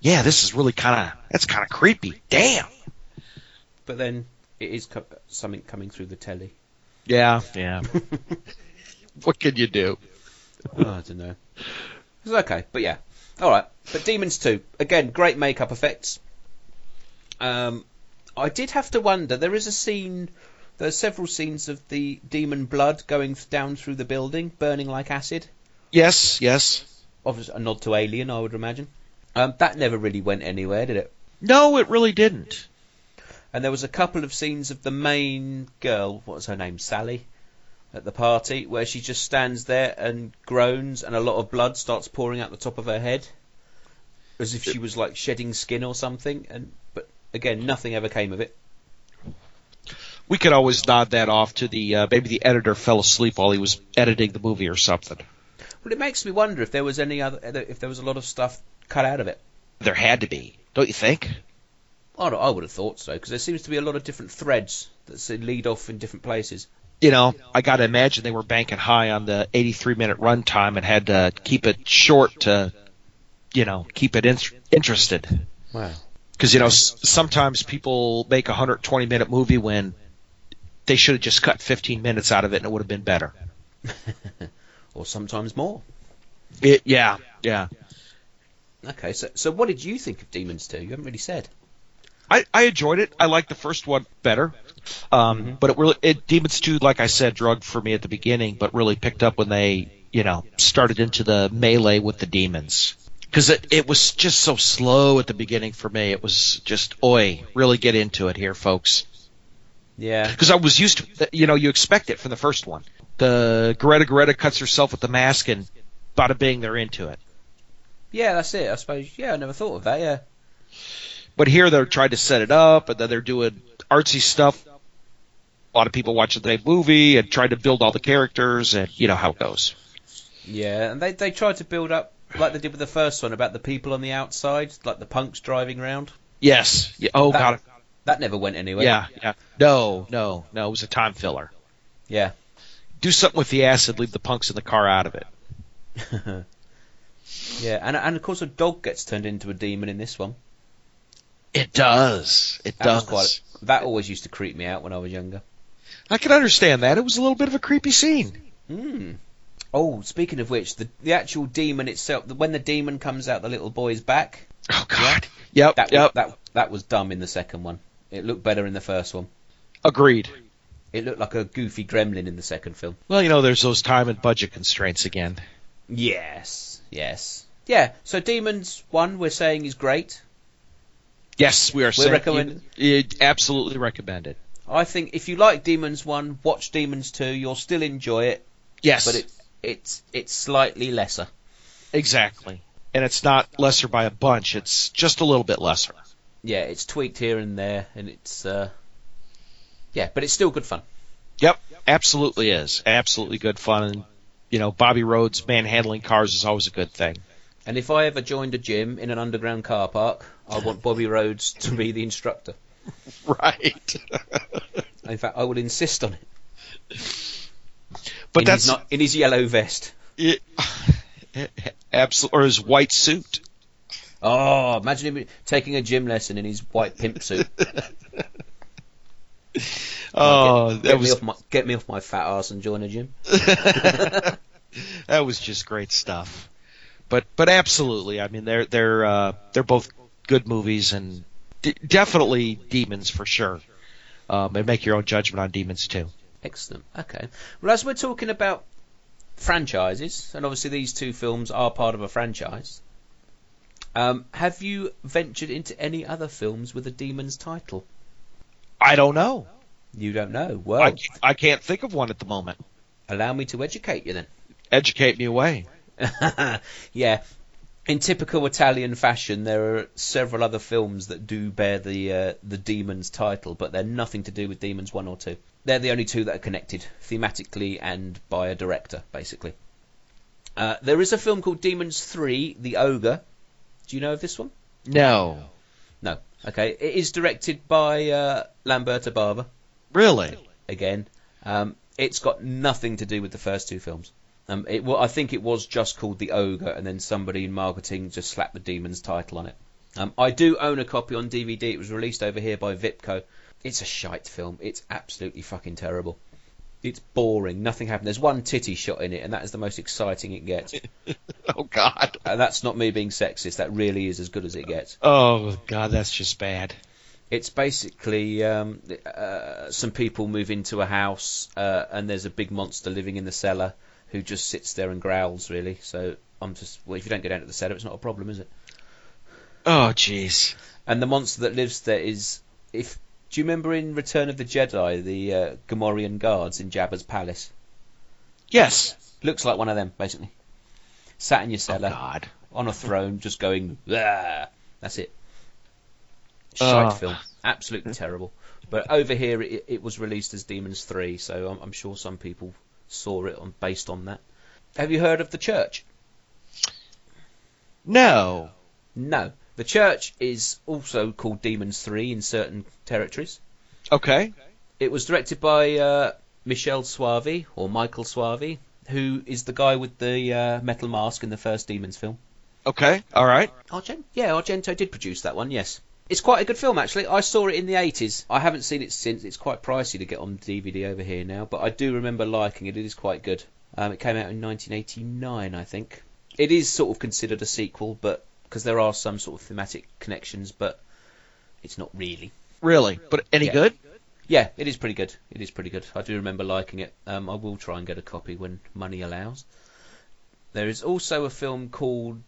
Yeah, this is really kind of that's kind of creepy. Damn. But then it is co- something coming through the telly. Yeah, yeah. what can you do? Oh, I don't know. It's okay, but yeah. All right, but Demons 2 again, great makeup effects. Um, I did have to wonder. There is a scene. There are several scenes of the demon blood going down through the building, burning like acid. Yes, yes. Obviously, a nod to Alien, I would imagine. Um, that never really went anywhere, did it? No, it really didn't. And there was a couple of scenes of the main girl, what was her name, Sally, at the party, where she just stands there and groans, and a lot of blood starts pouring out the top of her head, as if she was like shedding skin or something. And but again, nothing ever came of it. We could always nod that off to the uh, maybe the editor fell asleep while he was editing the movie or something. Well, it makes me wonder if there was any other, if there was a lot of stuff cut out of it. There had to be, don't you think? I, I would have thought so, because there seems to be a lot of different threads that lead off in different places. you know, I got to imagine they were banking high on the 83 minute runtime and had to keep it short to, you know, keep it in- interested. Wow. Because you know, s- sometimes people make a 120 minute movie when they should have just cut 15 minutes out of it and it would have been better. or sometimes more. It, yeah, yeah. Okay, so so what did you think of Demons 2? You haven't really said. I, I enjoyed it. I liked the first one better. Um, But it really, it, Demons 2, like I said, drugged for me at the beginning, but really picked up when they, you know, started into the melee with the demons. Because it, it was just so slow at the beginning for me. It was just, oi, really get into it here, folks. Yeah. Because I was used to, you know, you expect it from the first one. The Geretta Geretta cuts herself with the mask and bada bing, they're into it. Yeah, that's it. I suppose. Yeah, I never thought of that. Yeah. But here they're trying to set it up, and then they're doing artsy stuff. A lot of people watching the movie and trying to build all the characters, and you know how it goes. Yeah, and they they tried to build up like they did with the first one about the people on the outside, like the punks driving around. Yes. Yeah. Oh That- god. That never went anywhere. Yeah. Yeah. No. No. No. It was a time filler. Yeah. Do something with the acid. Leave the punks in the car out of it. Yeah, and and of course a dog gets turned into a demon in this one. It does. It That does. quite. That always used to creep me out when I was younger. I can understand that. It was a little bit of a creepy scene. Hmm. Oh, speaking of which, the the actual demon itself, when the demon comes out the little boy's back, Oh god. Yep. that yep. that that was dumb in the second one. It looked better in the first one. Agreed. It looked like a goofy gremlin in the second film. Well, you know, there's those time and budget constraints again. Yes, yes, yeah. So Demons One, we're saying is great. Yes, we are saying recommending- absolutely recommend it. I think if you like Demons One, watch Demons Two. You'll still enjoy it, Yes. but it it's it's slightly lesser. Exactly. And it's not lesser by a bunch. It's just a little bit lesser. Yeah, it's tweaked here and there, and it's uh, yeah, but it's still good fun. Yep, absolutely is. Absolutely good fun. And, you know, Bobby Rhodes manhandling cars is always a good thing. And if I ever joined a gym in an underground car park, I want Bobby Rhodes to be the instructor. Right. In fact, I will insist on it. but in that's his, not, in his yellow vest. it, absolutely, or his white suit. Oh, imagine him taking a gym lesson in his white pimp suit. Oh, get, that get me was off my get me off my fat ass and join a gym. that was just great stuff. But but absolutely, I mean they're they're uh, they're both good movies and d- definitely demons for sure. Um, and make your own judgment on demons too. Excellent. Okay. Well, as we're talking about franchises, and obviously these two films are part of a franchise. Um, have you ventured into any other films with a demon's title? I don't know. You don't know. Well, I I can't think of one at the moment. allow me to educate you then. Educate me away. yeah. In typical Italian fashion, there are several other films that do bear the uh, the Demons title, but they're nothing to do with Demons one or two. They're the only two that are connected thematically and by a director, basically. Uh, there is a film called Demons Three: The Ogre. Do you know of this one? No, No. Okay. It is directed by uh, Lamberto Bava. really. again. Um, it's got nothing to do with the first two films. Um, it, well, I think it was just called The Ogre, and then somebody in marketing just slapped the Demon's title on it. Um, I do own a copy on DVD. It was released over here by Vipco. It's a shite film. It's absolutely fucking terrible. It's boring. Nothing happened. There's one titty shot in it, and that is the most exciting it gets. Oh God. and that's not me being sexist. That really is as good as it gets. Oh God, that's just bad. It's basically um, uh, some people move into a house uh, and there's a big monster living in the cellar who just sits there and growls. Really, so I'm just well, if you don't go down to the cellar, it's not a problem, is it? Oh jeez. And the monster that lives there is if do you remember in Return of the Jedi the uh, Gamorrean guards in Jabba's palace? Yes. Looks like one of them basically. Sat in your Oh cellar God. on a throne, just going. That's it. Shite Oh. film, absolutely terrible. But over here, it, it was released as Demons Three, so I'm, I'm sure some people saw it on based on that. Have you heard of the Church? No. No, the Church is also called Demons Three in certain territories. Okay. It was directed by uh, Michele Soavi or Michael Soavi, who is the guy with the uh, metal mask in the first Demons film. Okay. All right. Argento? Yeah, Argento did produce that one, yes. It's quite a good film, actually. I saw it in the 80s. I haven't seen it since. It's quite pricey to get on DVD over here now, but I do remember liking it. It is quite good. Um, it came out in 1989, I think. It is sort of considered a sequel, but because there are some sort of thematic connections, but it's not really. Really? But any Yeah. good? Yeah, it is pretty good. It is pretty good. I do remember liking it. Um, I will try and get a copy when money allows. There is also a film called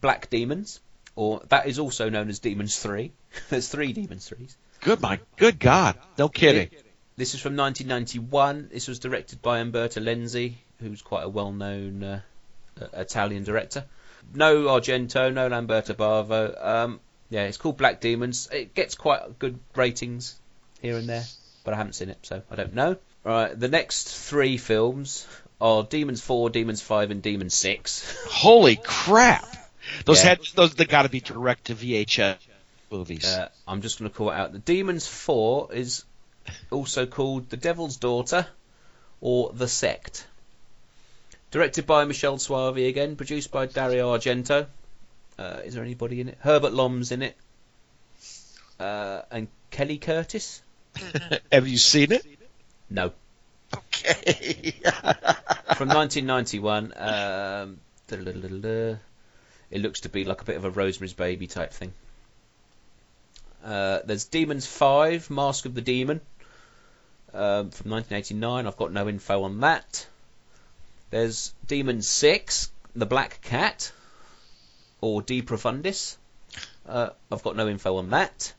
Black Demons, or that is also known as Demons 3. There's three Demons 3s. Good my good God. No kidding. This is from 1991. This was directed by Umberto Lenzi, who's quite a well-known uh, uh, Italian director. No Argento, no Lamberto Bava. Um, yeah, it's called Black Demons. It gets quite good ratings here and there, but I haven't seen it, so I don't know. Right, the next three films are Demons 4, Demons 5, and Demons 6. Holy crap. Those Yeah. had those they got to be direct to VHS movies. Uh, I'm just going to call it out. The Demons 4 is also called The Devil's Daughter or The Sect. Directed by Michele Soavi again, produced by Dario Argento. Uh, is there anybody in it? Herbert Lom's in it. Uh, and Kelly Curtis? Have you seen it? No. Okay. From 1991. Um. It looks to be like a bit of a Rosemary's Baby type thing. Uh, there's Demons 5, Mask of the Demon, um, from 1989. I've got no info on that. There's Demons 6, The Black Cat, or De Profundis. Uh, I've got no info on that.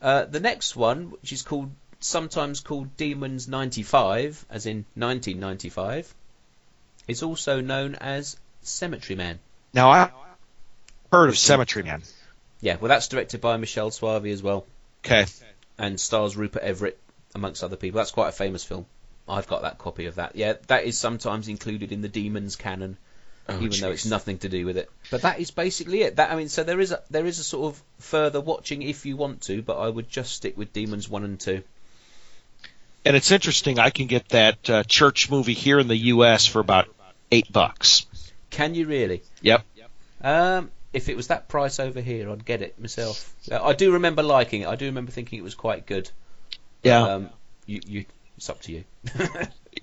Uh, the next one, which is called sometimes called Demons 95, as in 1995, is also known as Cemetery Man. Now I heard of Cemetery Man. Yeah, well, that's directed by Michele Soavi as well, Okay. and stars Rupert Everett amongst other people. That's quite a famous film. I've got that copy of that. Yeah, that is sometimes included in the Demons canon, Oh, even though it's nothing to do with it. But that is basically it. That I mean, so there is a there is a sort of further watching if you want to, but I would just stick with Demons one and two. And it's interesting. I can get that uh, church movie here in the U.S. for about eight bucks. Can you really? Yep. Um, if it was that price over here, I'd get it myself. Uh, I do remember liking it. I do remember thinking it was quite good. Yeah. Um, you, you, it's up to you. you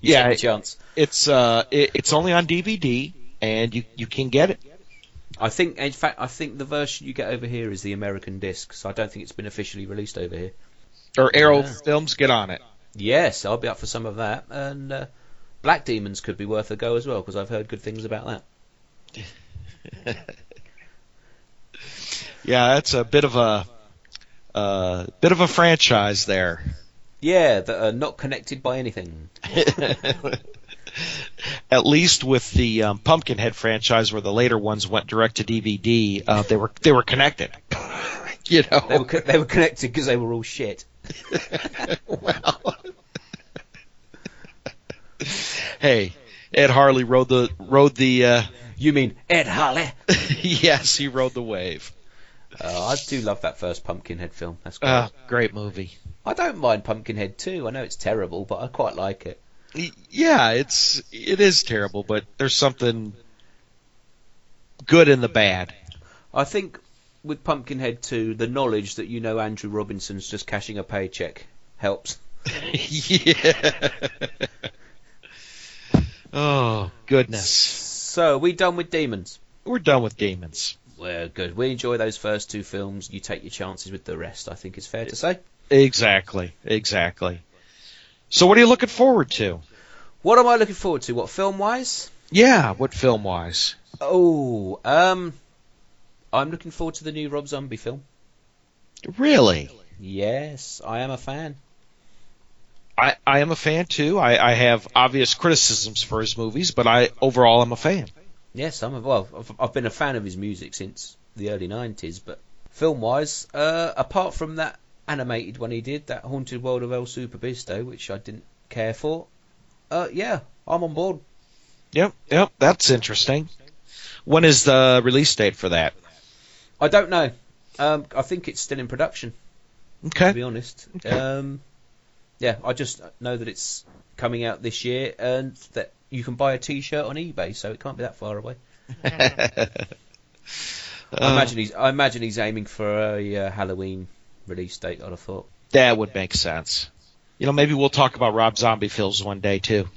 Yeah, it- chance. It's uh, it, it's only on DVD, and you you can get it. I think, in fact, I think the version you get over here is the American disc. So I don't think it's been officially released over here. Or Arrow Yeah. Films, get on it. Yes, I'll be up for some of that. And uh, Black Demons could be worth a go as well because I've heard good things about that. Yeah, that's a bit of a uh, bit of a franchise there. Yeah, that are not connected by anything. At least with the um, Pumpkinhead franchise, where the later ones went direct to DVD, uh, they were they were connected. you They know. were co- they were connected because they were all shit. well. hey, Ed Harley rode the rode the. Uh, You mean Ed Harley? yes, he rode the wave. Uh, I do love that first Pumpkinhead film. That's great. Uh, great movie. I don't mind Pumpkinhead too. I know it's terrible, but I quite like it. Yeah, it's it is terrible, but there's something good in the bad. I think with Pumpkinhead 2, the knowledge that you know Andrew Robinson's just cashing a paycheck helps. yeah. oh goodness, So, we done with Demons? we're done with demons. We're good. We enjoy those first two films. You take your chances with the rest, I think it's fair to say. Exactly, exactly. So, what are you looking forward to? What am I looking forward to? What, film-wise? Yeah, what film wise? Oh, um... I'm looking forward to the new Rob Zombie film. Really? Yes, I am a fan. I, I am a fan too. I, I have obvious criticisms for his movies, but I overall I'm a fan. Yes, I'm a, well. I've, I've been a fan of his music since the early '90s, but film-wise, uh, apart from that animated one he did, that Haunted World of El Superbeasto, which I didn't care for, uh, yeah, I'm on board. Yep, yep, that's interesting. When is the release date for that? I don't know. Um, I think it's still in production, Okay. to be honest. Um, yeah, I just know that it's coming out this year, and that you can buy a T-shirt on eBay, so it can't be that far away. I imagine he's. I imagine he's aiming for a uh, Halloween release date. I'd have thought. that would make sense. You know, maybe we'll talk about Rob Zombie films one day too.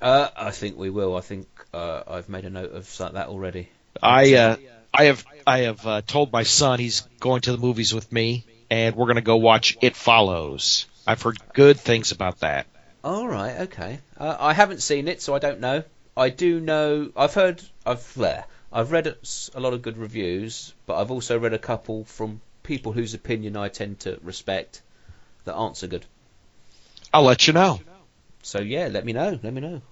Uh, I think we will. I think uh, I've made a note of that already. I uh, I have I have uh, told my son he's going to the movies with me, and we're going to go watch It Follows. I've heard good things about that. All right. Okay. Uh, I haven't seen it, so I don't know. I do know. I've heard. I've there. I've read a lot of good reviews, but I've also read a couple from people whose opinion I tend to respect that aren't so good. I'll let you know. So yeah, let me know. Let me know.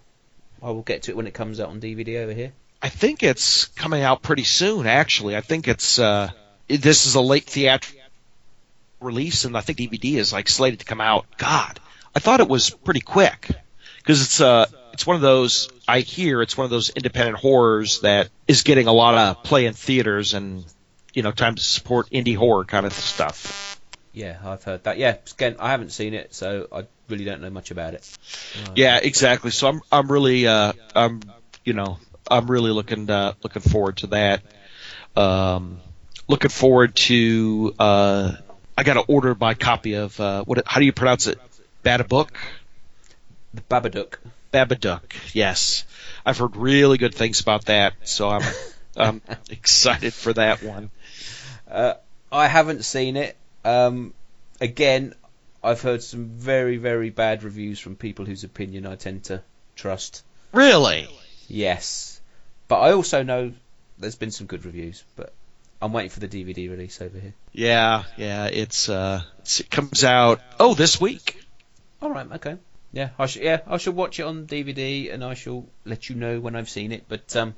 I will get to it when it comes out on DVD over here. I think it's coming out pretty soon. Actually, I think it's uh, this is a late theatrical release, and I think DVD is like slated to come out. God, I thought it was pretty quick because it's uh it's one of those I hear it's one of those independent horrors that is getting a lot of play in theaters and you know time to support indie horror kind of stuff. Yeah, I've heard that. Yeah, again, I haven't seen it, so I really don't know much about it. Yeah, exactly. So I'm I'm really uh I'm you know I'm really looking uh, looking forward to that. Um, looking forward to uh I got to order my copy of uh what how do you pronounce it? Babadook. The Babadook. Babadook. Yes, I've heard really good things about that, so I'm I'm excited for that one. Uh, I haven't seen it. Um, again, I've heard some very, very bad reviews from people whose opinion I tend to trust. Really? Yes, but I also know there's been some good reviews. But I'm waiting for the DVD release over here. Yeah, yeah. It's uh it comes out oh this week. All right, okay. Yeah, I should. Yeah, I shall watch it on DVD, and I shall let you know when I've seen it. But um,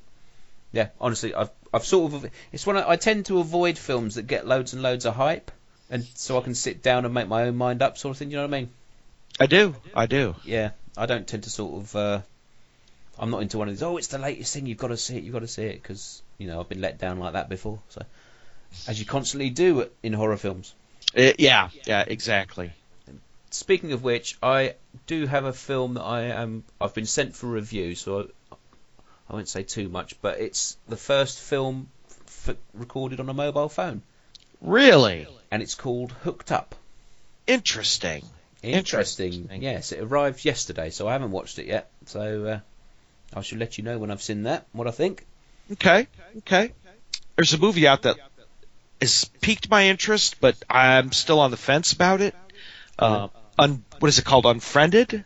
yeah, honestly, I've I've sort of it's one I, I tend to avoid films that get loads and loads of hype, and so I can sit down and make my own mind up, sort of thing. Do you know what I mean? I do. I do. Yeah, I don't tend to sort of. Uh, I'm not into one of these. Oh, it's the latest thing. You've got to see it. You've got to see it because you know I've been let down like that before. So, as you constantly do in horror films. Uh, yeah. Yeah. Exactly. Speaking of which, I do have a film that I am. I've been sent for review, so I, I won't say too much. But it's the first film f- recorded on a mobile phone, Really and it's called Hooked Up. interesting. Interesting. Interesting. Yes, it arrived yesterday, so I haven't watched it yet. So uh, I shall let you know when I've seen that what I think. Okay. Okay. There's a movie out that has piqued my interest, but I'm still on the fence about it. Uh, un, what is it called? Unfriended.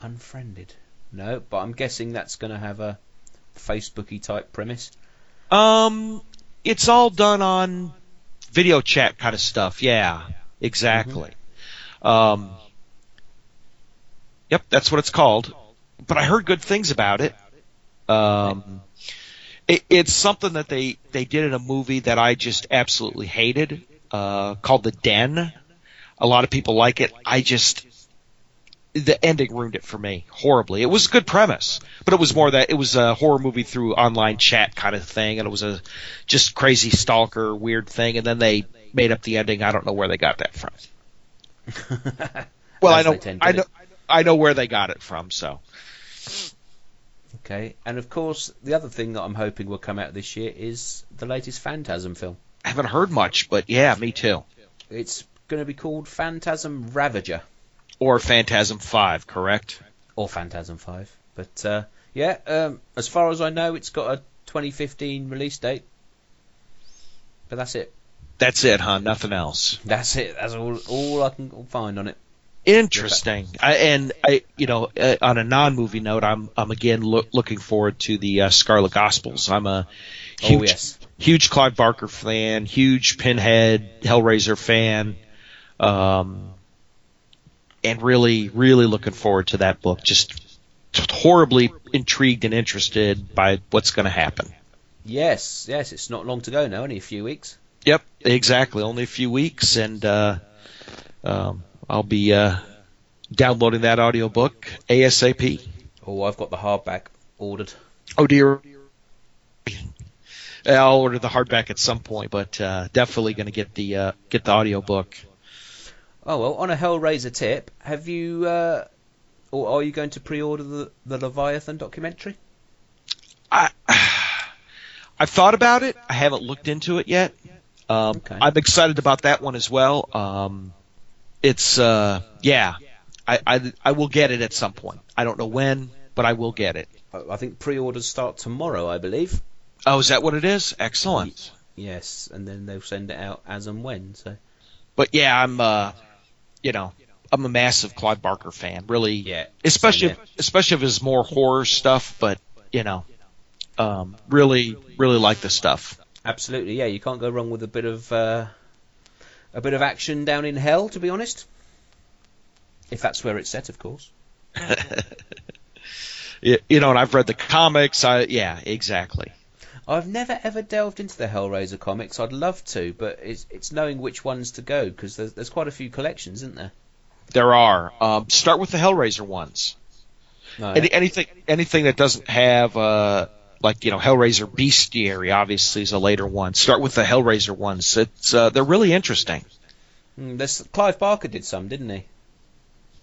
Unfriended. No, but I'm guessing that's going to have a Facebooky type premise. Um, it's all done on video chat kind of stuff. Yeah, exactly. Um, yep, that's what it's called. But I heard good things about it. Um, it, it's something that they they did in a movie that I just absolutely hated, uh, called The Den. A lot of people like it. I just the ending ruined it for me horribly. It was a good premise, but it was more that it was a horror movie through online chat kind of thing, and it was a just crazy stalker weird thing, and then they made up the ending. I don't know where they got that from. Well, I know, they tend to I know, I know where they got it from. So Okay, and of course, the other thing that I'm hoping will come out this year is the latest Phantasm film. I haven't heard much, but yeah, me too. It's going to be called Phantasm Ravager Or Phantasm Five, correct? or Phantasm 5. But uh, yeah, um, as far as I know, it's got a 2015 release date. But that's it. That's it, huh? Nothing else. That's it. That's all, all I can find on it. Interesting. I, and I, you know, uh, on a non-movie note, I'm I'm again loo- looking forward to the uh, Scarlet Gospels. I'm a huge, Oh, yes. huge Clive Barker fan, huge Pinhead, Hellraiser fan, um, and really, really looking forward to that book. Just horribly intrigued and interested by what's going to happen. Yes, yes, it's not long to go now, only a few weeks. Yep, exactly. Only a few weeks, and uh, um, I'll be uh, downloading that audiobook ASAP. Oh, I've got the hardback ordered. Oh dear. I'll order the hardback at some point, but uh, definitely going to get the uh, get the audiobook. Oh well, on a Hellraiser tip, have you uh, or are you going to pre-order the the Leviathan documentary? I I've thought about it. I haven't looked into it yet. Um, Okay. I'm excited about that one as well. Um, it's uh, yeah, I, I I will get it at some point. I don't know when, but I will get it. I I think pre-orders start tomorrow, I believe. Oh, is that what it is? Excellent. Yes, and then they'll send it out as and when. So But yeah, I'm uh, you know, I'm a massive Clive Barker fan. Really, Yeah, especially same especially of his more horror stuff. But you know, um, really, really like the stuff. absolutely, yeah, you can't go wrong with a bit of uh, a bit of action down in hell, to be honest. If that's where it's set, of course. You know, and I've read the comics. I yeah, exactly. I've never ever delved into the Hellraiser comics. I'd love to, but it's it's knowing which ones to go because there's there's quite a few collections, isn't there? There are. Um, start with the Hellraiser ones. No, Any, anything anything that doesn't have uh like you know Hellraiser Bestiary obviously is a later one. Start with the Hellraiser ones. It's uh, they're really interesting. Mm, there's Clive Barker did some, didn't he?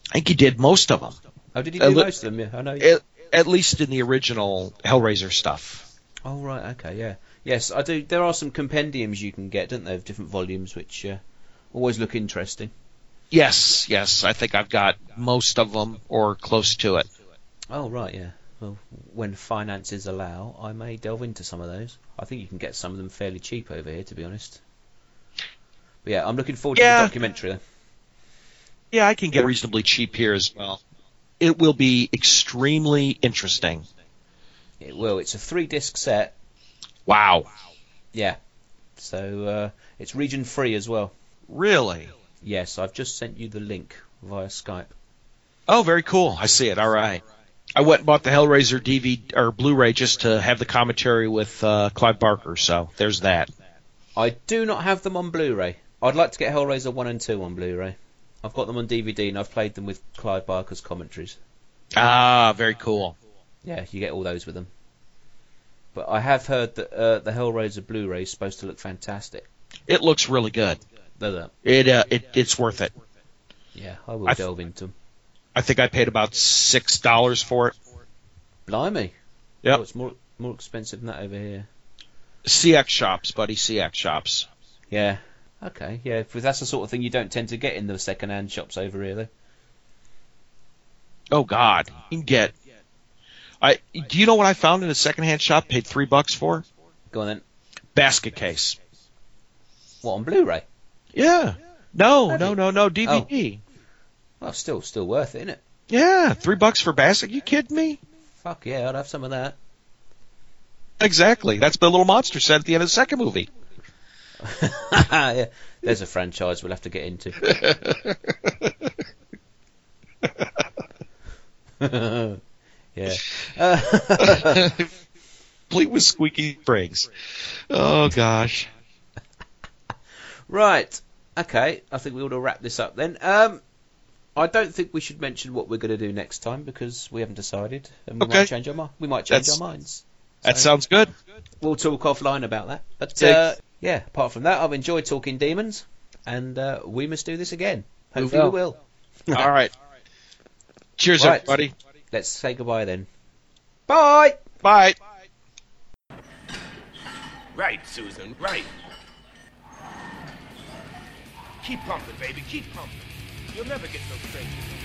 I think he did most of them, Oh, did he do most of them? Yeah, I know. at, at least in the original Hellraiser stuff. Oh right, okay, yeah, yes, I do. There are some compendiums you can get, don't they, of different volumes, which uh, always look interesting. Yes, yes, I think I've got most of them or close to it. Oh right, yeah. Well, when finances allow, I may delve into some of those. I think you can get some of them fairly cheap over here, to be honest. But yeah, I'm looking forward to the documentary. Then. Yeah, I can get reasonably cheap here as well. It will be extremely interesting. It will. It's a three disc set. Wow. Yeah. So uh, it's region free as well. Really? Yes, I've just sent you the link via Skype. Oh, very cool. I see it. All right. I went and bought the Hellraiser DVD or Blu-ray just to have the commentary with uh, Clive Barker. So there's that. I do not have them on Blu-ray. I'd like to get Hellraiser 1 and 2 on Blu-ray. I've got them on DVD and I've played them with Clive Barker's commentaries. Ah, very cool. Yeah, you get all those with them. But I have heard that uh, the Hellraiser Blu-ray is supposed to look fantastic. It looks really good. Does it? It uh, it it's worth it. Yeah, I will I th- delve into them. I think I paid about six dollars for it. Blimey. Yeah. Oh, it's more more expensive than that over here. CX shops, buddy. CX shops. Yeah. Okay. Yeah. If that's the sort of thing you don't tend to get in the second-hand shops over here, though. Oh God, you can get. I do you know what I found in a secondhand shop? Paid three bucks for Go on then. basket case. What on Blu-ray? Yeah. No, no, no, no. DVD. Oh. Well, still, still worth it, isn't it? Yeah, three bucks for basket. You kidding me? Fuck yeah, I'd have some of that. Exactly. That's the little monster said at the end of the second movie. yeah. There's a franchise we'll have to get into. yeah. Uh, Complete with squeaky springs. Oh gosh. right. Okay. I think we ought to wrap this up then. Um, I don't think we should mention what we're going to do next time because we haven't decided, and we Okay. might change our mind. We might change That's- our minds. That sounds good. We'll talk offline about that. But uh, yeah, apart from that, I've enjoyed talking demons, and uh, we must do this again. We Hopefully, we will. All right. Cheers, Right. everybody. Let's say goodbye then. Bye. Bye. Right, Susan, right. Keep pumping, baby, keep pumping. You'll never get so crazy.